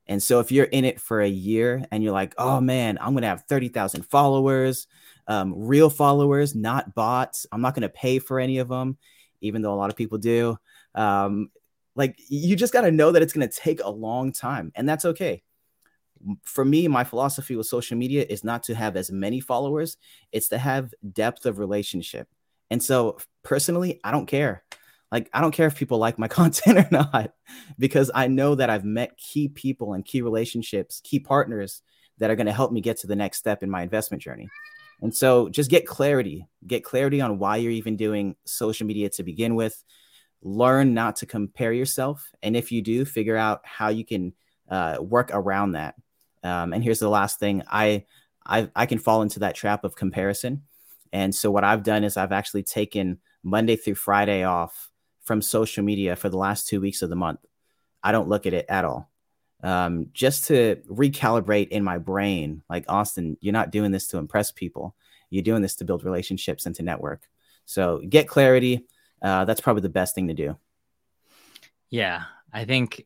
Speaker 5: And so if you're in it for a year and you're like, oh man, I'm going to have 30,000 followers, um, real followers, not bots. I'm not going to pay for any of them, even though a lot of people do. Um, like you just got to know that it's going to take a long time, and that's okay. For me, my philosophy with social media is not to have as many followers, it's to have depth of relationship. And so, personally, I don't care. Like, I don't care if people like my content or not, because I know that I've met key people and key relationships, key partners that are going to help me get to the next step in my investment journey. And so just get clarity, get clarity on why you're even doing social media to begin with. Learn not to compare yourself. And if you do, figure out how you can uh, work around that. Um, and here's the last thing I, I, I can fall into that trap of comparison. And so what I've done is I've actually taken Monday through Friday off from social media for the last two weeks of the month. I don't look at it at all um, just to recalibrate in my brain like austin you're not doing this to impress people. You're doing this to build relationships and to network. So get clarity uh, that's probably the best thing to do.
Speaker 1: Yeah i think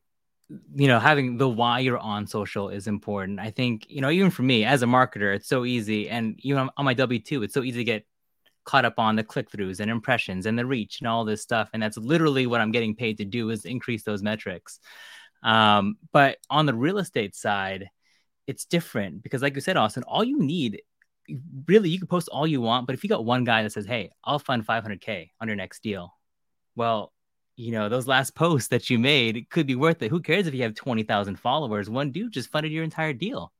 Speaker 1: you know having the why you're on social is important. I think you know even for me as a marketer it's so easy and even on my w2 it's so easy to get caught up on the click-throughs and impressions and the reach and all this stuff and that's literally what i'm getting paid to do is increase those metrics um, but on the real estate side, it's different because, like you said, Austin, all you need really you can post all you want, but if you got one guy that says, "Hey, I'll fund 500k on your next deal," well, you know those last posts that you made could be worth it. Who cares if you have 20,000 followers? One dude just funded your entire deal.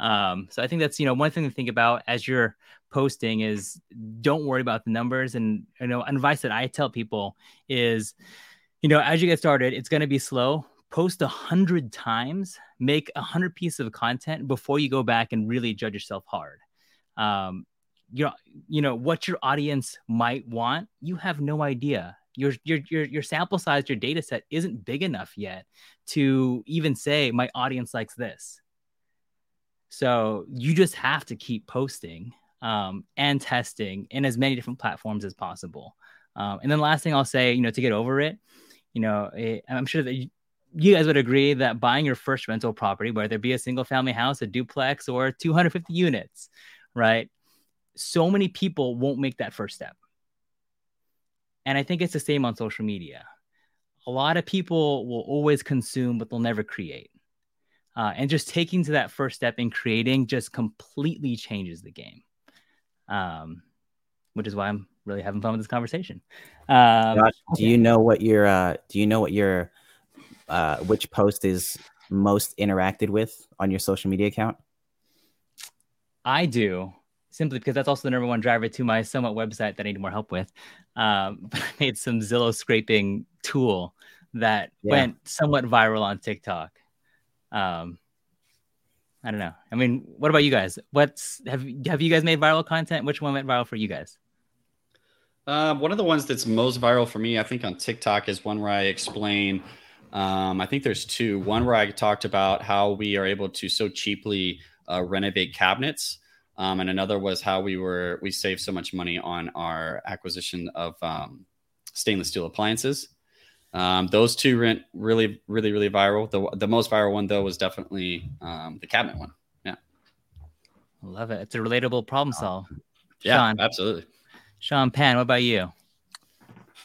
Speaker 1: Um, so I think that's you know one thing to think about as you're posting is don't worry about the numbers. And you know, advice that I tell people is, you know, as you get started, it's going to be slow, post a hundred times, make a hundred pieces of content before you go back and really judge yourself hard. Um, you know, you know what your audience might want. You have no idea. Your your your your sample size, your data set isn't big enough yet to even say my audience likes this. So you just have to keep posting um, and testing in as many different platforms as possible. Um, and then last thing I'll say, you know, to get over it, you know, it, I'm sure that guys would agree that buying your first rental property, whether it be a single family house, a duplex, or 250 units, right? So many people won't make that first step. And I think it's the same on social media. A lot of people will always consume, but they'll never create. Uh, and just taking to that first step in creating just completely changes the game. Um, which is why I'm really having fun with this conversation. Um,
Speaker 5: Josh, do you know what your uh, do you know what your uh, which post is most interacted with on your social media account?
Speaker 1: I do simply because that's also the number one driver to my somewhat website that I need more help with. Um, but I made some Zillow scraping tool that yeah. went somewhat viral on TikTok. Um, I don't know. I mean, what about you guys? What's have have you guys made viral content? Which one went viral for you guys?
Speaker 6: Uh, one of the ones that's most viral for me, I think, on TikTok is one where I explain um, I think there's two. One where I talked about how we are able to so cheaply uh, renovate cabinets, um, and another was how we were we saved so much money on our acquisition of um, stainless steel appliances. Um, those two went really, really, really viral. The the most viral one though was definitely um, the cabinet one. Yeah,
Speaker 1: love it. It's a relatable problem solve.
Speaker 6: Yeah,
Speaker 1: Sean.
Speaker 6: absolutely.
Speaker 1: Sean Pan, what about you?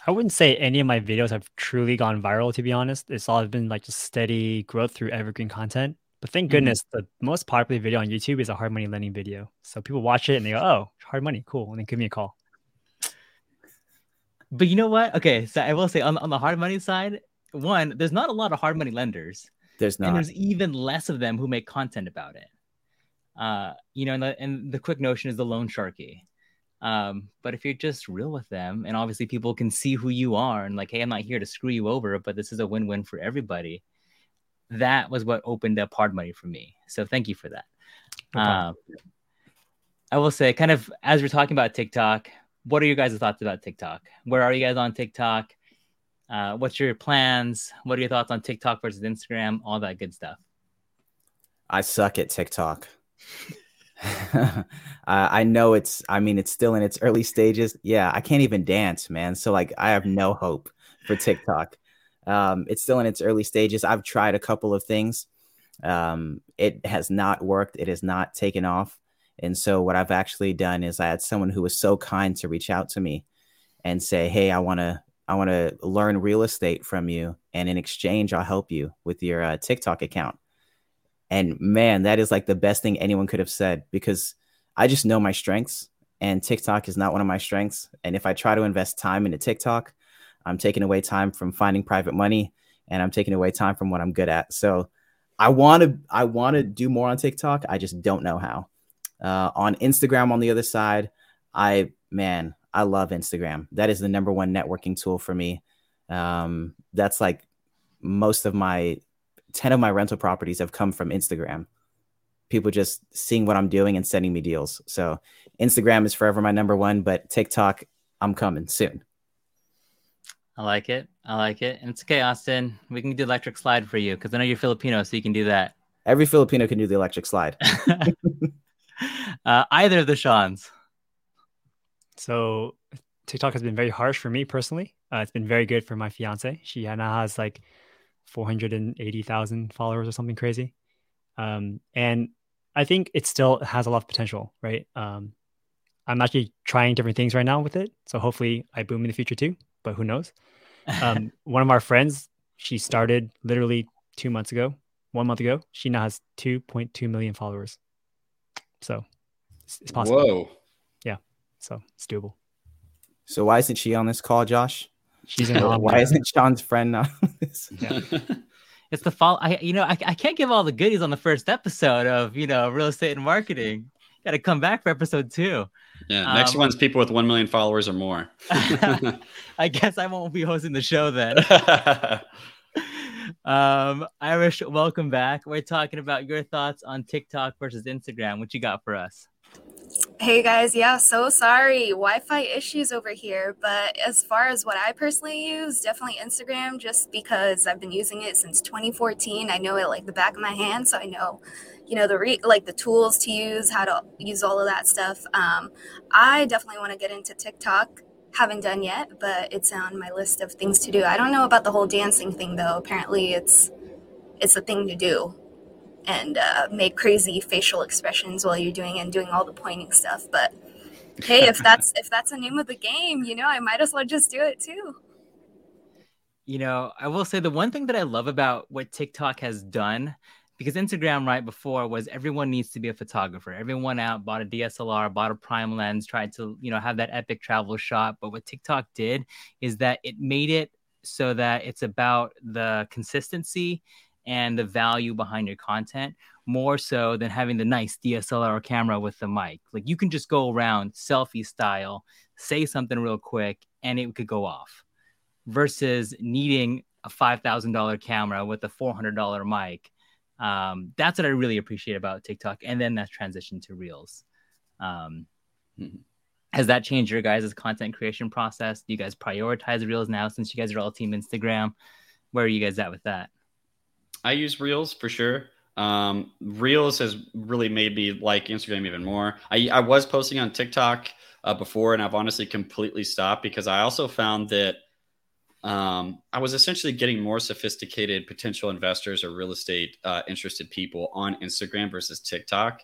Speaker 2: I wouldn't say any of my videos have truly gone viral, to be honest. It's all been like just steady growth through evergreen content. But thank
Speaker 1: Mhm.
Speaker 2: goodness the most popular video on YouTube is a hard money lending video. So people watch it and they go, oh, hard money, cool. And then give me a call.
Speaker 1: But you know what? Okay, so I will say on, on the hard money side, one, there's not a lot of hard money lenders.
Speaker 5: There's not.
Speaker 1: and there's even less of them who make content about it. Uh, you know, and the, and the quick notion is the loan sharky. Um, but if you're just real with them, and obviously people can see who you are, and like, hey, I'm not here to screw you over, but this is a win-win for everybody. That was what opened up hard money for me. So thank you for that.
Speaker 2: No problem.
Speaker 1: Um, I will say, kind of as we're talking about TikTok, what are your guys' thoughts about TikTok? Where are you guys on TikTok? Uh, what's your plans? What are your thoughts on TikTok versus Instagram? All that good stuff.
Speaker 5: I suck at TikTok. uh, I know it's, I mean, it's still in its early stages. Yeah, I can't even dance, man. So, like, I have no hope for TikTok. Um, it's still in its early stages. I've tried a couple of things. Um, it has not worked, it has not taken off. And so, what I've actually done is I had someone who was so kind to reach out to me and say, Hey, I want to, I want to learn real estate from you. And in exchange, I'll help you with your uh, TikTok account. And man, that is like the best thing anyone could have said because I just know my strengths and TikTok is not one of my strengths. And if I try to invest time into TikTok, I'm taking away time from finding private money and I'm taking away time from what I'm good at. So I want to I want to do more on TikTok. I just don't know how. Uh, on Instagram on the other side, I man, I love Instagram. That is the number one networking tool for me. Um, that's like most of my 10 of my rental properties have come from Instagram. People just seeing what I'm doing and sending me deals. So Instagram is forever my number one, but TikTok, I'm coming soon.
Speaker 1: I like it. I like it. And it's okay, Austin. We can do electric slide for you because I know you're Filipino, so you can do that.
Speaker 5: Every Filipino can do the electric slide.
Speaker 1: uh, either of the Seans.
Speaker 2: So TikTok has been very harsh for me personally. Uh, it's been very good for my fiance. She now has like 480,000 followers or something crazy. Um, and I think it still has a lot of potential, right? Um, I'm actually trying different things right now with it. So hopefully I boom in the future too, but who knows? Um, one of our friends, she started literally two months ago, one month ago. She now has 2.2 million followers. So it's, it's possible.
Speaker 6: Whoa. Yeah.
Speaker 2: So it's doable.
Speaker 5: So why isn't she on this call, Josh?
Speaker 2: She's an
Speaker 5: Why isn't Sean's friend on this?
Speaker 1: It's the fall. I you know I, I can't give all the goodies on the first episode of you know real estate and marketing. Got to come back for episode two.
Speaker 6: yeah. Next
Speaker 1: Um,
Speaker 6: one's people with 1 million followers or more.
Speaker 1: I guess I won't be hosting the show then. um, Irish, welcome back. We're talking about your thoughts on TikTok versus Instagram. What you got for us?
Speaker 4: Hey guys, yeah, so sorry. Wi Fi issues over here. But as far as what I personally use, definitely Instagram, just because I've been using it since 2014. I know it like the back of my hand. So I know, you know, the re- like the tools to use, how to use all of that stuff. Um, I definitely want to get into TikTok. Haven't done yet, but it's on my list of things to do. I don't know about the whole dancing thing though. Apparently, it's it's a thing to do and uh, make crazy facial expressions while you're doing and doing all the pointing stuff. But hey, if that's if that's the name of the game, you know, I might as well just do it too.
Speaker 1: You know, I will say the one thing that I love about what TikTok has done, because Instagram right before was everyone needs to be a photographer. Everyone out bought a DSLR, bought a prime lens, tried to, you know, have that epic travel shot. But what TikTok did is that it made it so that it's about the consistency and the value behind your content more so than having the nice DSLR camera with the mic. Like you can just go around selfie style, say something real quick, and it could go off versus needing a $5,000 camera with a $400 mic. Um, that's what I really appreciate about TikTok. And then that transition to Reels. Um,
Speaker 6: Mhm.
Speaker 1: Has that changed your guys' content creation process? Do you guys prioritize Reels now since you guys are all team Instagram? Where are you guys at with that?
Speaker 6: I use Reels for sure. Um, Reels has really made me like Instagram even more. I, I was posting on TikTok uh, before, and I've honestly completely stopped because I also found that um, I was essentially getting more sophisticated potential investors or real estate uh, interested people on Instagram versus TikTok.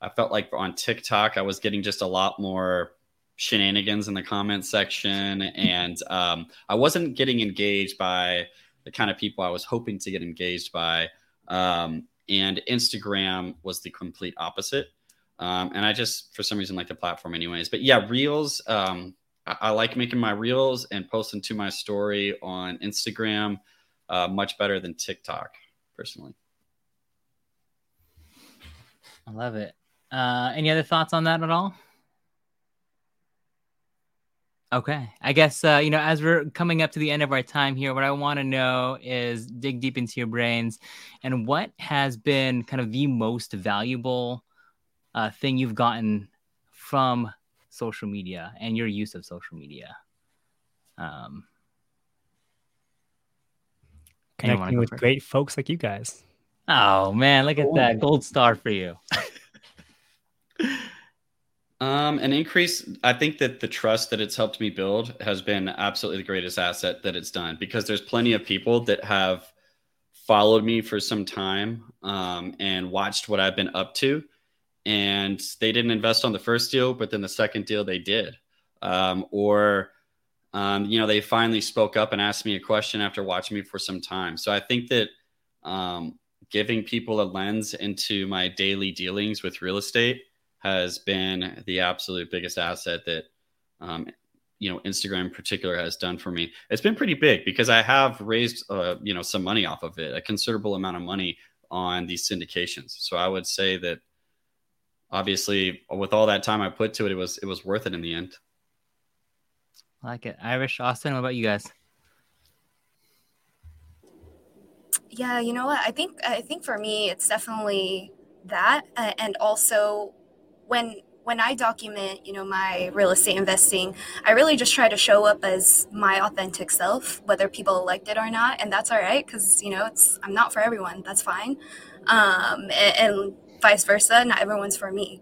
Speaker 6: I felt like on TikTok, I was getting just a lot more shenanigans in the comment section. And um, I wasn't getting engaged by the kind of people I was hoping to get engaged by. Um, and Instagram was the complete opposite. Um, and I just, for some reason, like the platform, anyways. But yeah, Reels. Um, I, I, like making my Reels and posting to my story on Instagram uh, much better than TikTok, personally.
Speaker 1: I love it. Uh, any other thoughts on that at all? Okay. I guess, uh, you know, as we're coming up to the end of our time here, what I want to know is dig deep into your brains and what has been kind of the most valuable uh, thing you've gotten from social media and your use of social media? Um,
Speaker 2: Connecting with great folks like you guys.
Speaker 1: Oh, man. Look at Ooh. that. Gold star for you.
Speaker 6: Um, an increase. I think that the trust that it's helped me build has been absolutely the greatest asset that it's done because there's plenty of people that have followed me for some time um, and watched what I've been up to, and they didn't invest on the first deal, but then the second deal they did, um, or um, you know they finally spoke up and asked me a question after watching me for some time. So I think that um, giving people a lens into my daily dealings with real estate has been the absolute biggest asset that um, you know Instagram in particular has done for me. It's been pretty big because I have raised uh, you know some money off of it, a considerable amount of money on these syndications. So I would say that obviously with all that time I put to it, it was it was worth it in the end.
Speaker 1: I like it. Irish Austin, what about you guys?
Speaker 4: Yeah, you know what? I think I think for me it's definitely that uh, and also when when I document, you know, my real estate investing, I really just try to show up as my authentic self, whether people like it or not, and that's all right because you know it's I'm not for everyone. That's fine, um, and, and vice versa. Not everyone's for me,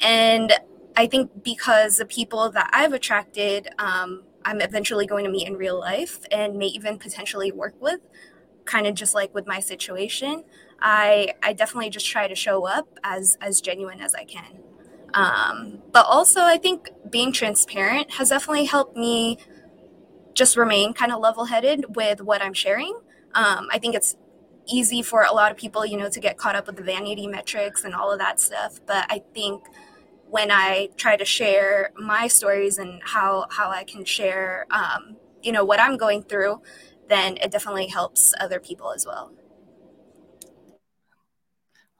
Speaker 4: and I think because the people that I've attracted, um, I'm eventually going to meet in real life and may even potentially work with, kind of just like with my situation. I I definitely just try to show up as as genuine as I can. Um, but also, I think being transparent has definitely helped me just remain kind of level headed with what I'm sharing. Um, I think it's easy for a lot of people, you know, to get caught up with the vanity metrics and all of that stuff. But I think when I try to share my stories and how how I can share, um, you know, what I'm going through, then it definitely helps other people as well.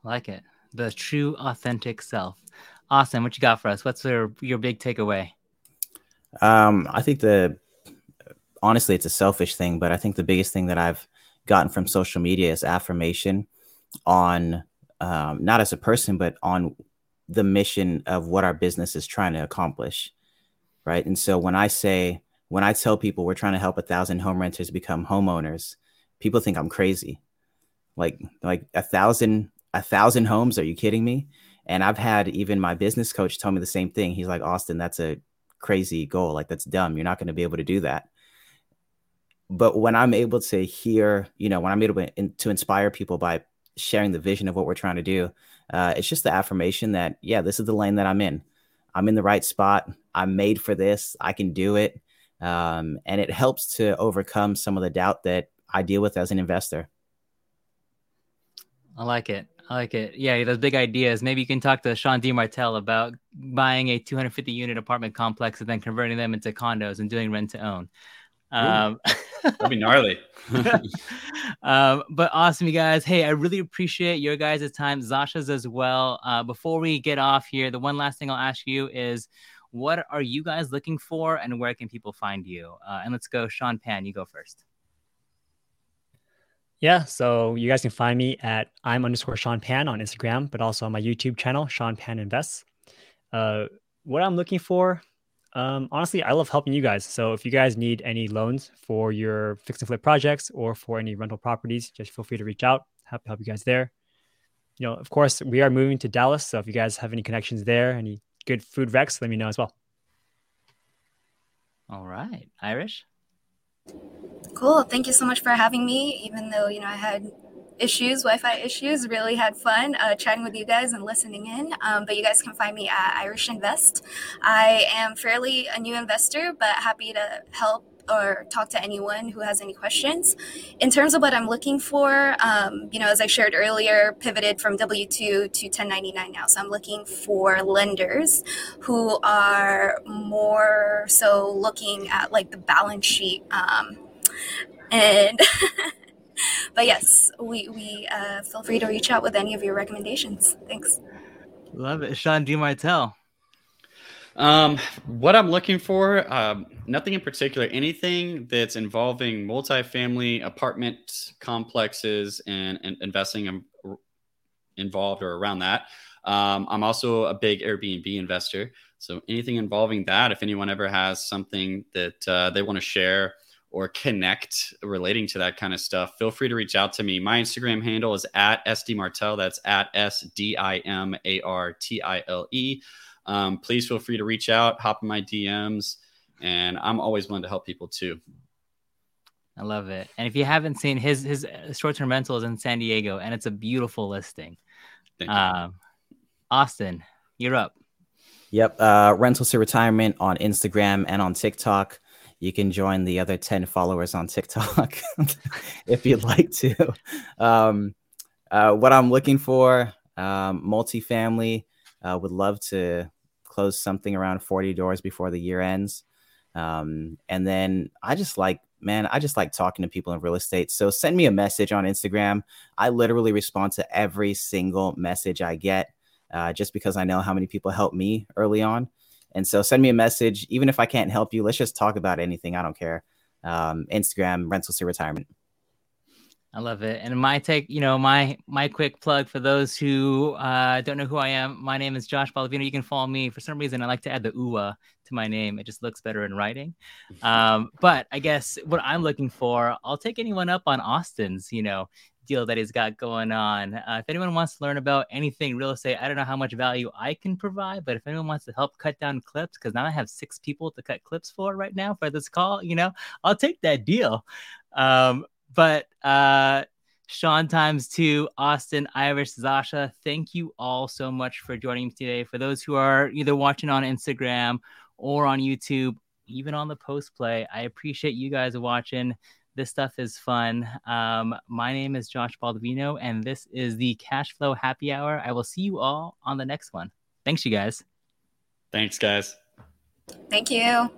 Speaker 1: like it. The true, authentic self. Austin, what you got for us? What's your your big takeaway?
Speaker 5: Um, I think the honestly, it's a selfish thing, but I think the biggest thing that I've gotten from social media is affirmation on um, not as a person, but on the mission of what our business is trying to accomplish, right? And so when I say, when I tell people we're trying to help a thousand home renters become homeowners, people think I'm crazy. Like, like a thousand, a thousand homes? Are you kidding me? And I've had even my business coach tell me the same thing. He's like, Austin, that's a crazy goal. Like, that's dumb. You're not going to be able to do that. But when I'm able to hear, you know, when I'm able to, in, to inspire people by sharing the vision of what we're trying to do, uh, it's just the affirmation that, yeah, this is the lane that I'm in. I'm in the right spot. I'm made for this. I can do it. Um, and it helps to overcome some of the doubt that I deal with as an investor.
Speaker 1: I like it. I like it. Yeah, those big ideas. Maybe you can talk to Sean Dimartile about buying a 250 unit apartment complex and then converting them into condos and doing rent to own.
Speaker 6: Um, That'd be gnarly.
Speaker 1: um, but awesome, you guys. Hey, I really appreciate your guys' time, Zasha's as well. Uh, before we get off here, the one last thing I'll ask you is what are you guys looking for and where can people find you? Uh, and let's go, Sean Pan, you go first.
Speaker 2: Yeah, so you guys can find me at I'm underscore Sean Pan on Instagram, but also on my YouTube channel, Sean Pan Invests. Uh, what I'm looking for, um, honestly, I love helping you guys. So if you guys need any loans for your fix and flip projects or for any rental properties, just feel free to reach out. Happy to help you guys there. You know, of course, we are moving to Dallas. So if you guys have any connections there, any good food recs, let me know as well.
Speaker 1: All right. Irish?
Speaker 4: Cool. Thank you so much for having me. Even though, you know, I had issues, Wi-Fi issues. Really had fun uh, chatting with you guys and listening in. Um, but you guys can find me at Irish Invest. I am fairly a new investor, but happy to help or talk to anyone who has any questions. In terms of what I'm looking for, um, you know, as I shared earlier, pivoted from W 2 to 1099 now. So I'm looking for lenders who are more so looking at like the balance sheet. Um, and but yes, we we uh, feel free to reach out with any of your recommendations. Thanks.
Speaker 1: Love it, Sean Dimartile.
Speaker 6: Um, what I'm looking for, um, nothing in particular. Anything that's involving multifamily apartment complexes and, and investing in, involved or around that. Um, I'm also a big Airbnb investor. So anything involving that, if anyone ever has something that uh, they want to share or connect relating to that kind of stuff, feel free to reach out to me. My Instagram handle is at SDimartile. That's at S D I M A R T I L E. Um, please feel free to reach out, hop in my DMs, and I'm always willing to help people too.
Speaker 1: I love it. And if you haven't seen his his short term rental is in San Diego, and it's a beautiful listing. Um, Austin, you're up.
Speaker 5: Yep. Uh, rentals to retirement on Instagram and on TikTok you can join the other 10 followers on TikTok if you'd like to. Um, uh, what I'm looking for, um, multifamily, uh, would love to close something around 40 doors before the year ends. Um, and then I just like, man, I just like talking to people in real estate. So send me a message on Instagram. I literally respond to every single message I get uh, just because I know how many people helped me early on. And so send me a message. Even if I can't help you, let's just talk about anything. I don't care. Um, Instagram, rentals to retirement.
Speaker 1: I love it. And my take, you know, my my quick plug for those who uh, don't know who I am. My name is Josh Baldovino. You can follow me. For some reason, I like to add the UA to my name. It just looks better in writing. Um, but I guess what I'm looking for, I'll take anyone up on Austin's, you know, deal that he's got going on. Uh, if anyone wants to learn about anything real estate, I don't know how much value I can provide, but if anyone wants to help cut down clips, because now I have six people to cut clips for right now for this call, you know, I'll take that deal. Um, but uh, Sean times two, Austin, Irish, Zasha, thank you all so much for joining me today. For those who are either watching on Instagram or on YouTube, even on the post play, I appreciate you guys watching. This stuff is fun. Um, my name is Josh Baldovino, and this is the Cash Flow Happy Hour. I will see you all on the next one. Thanks, you guys.
Speaker 6: Thanks, guys.
Speaker 4: Thank you.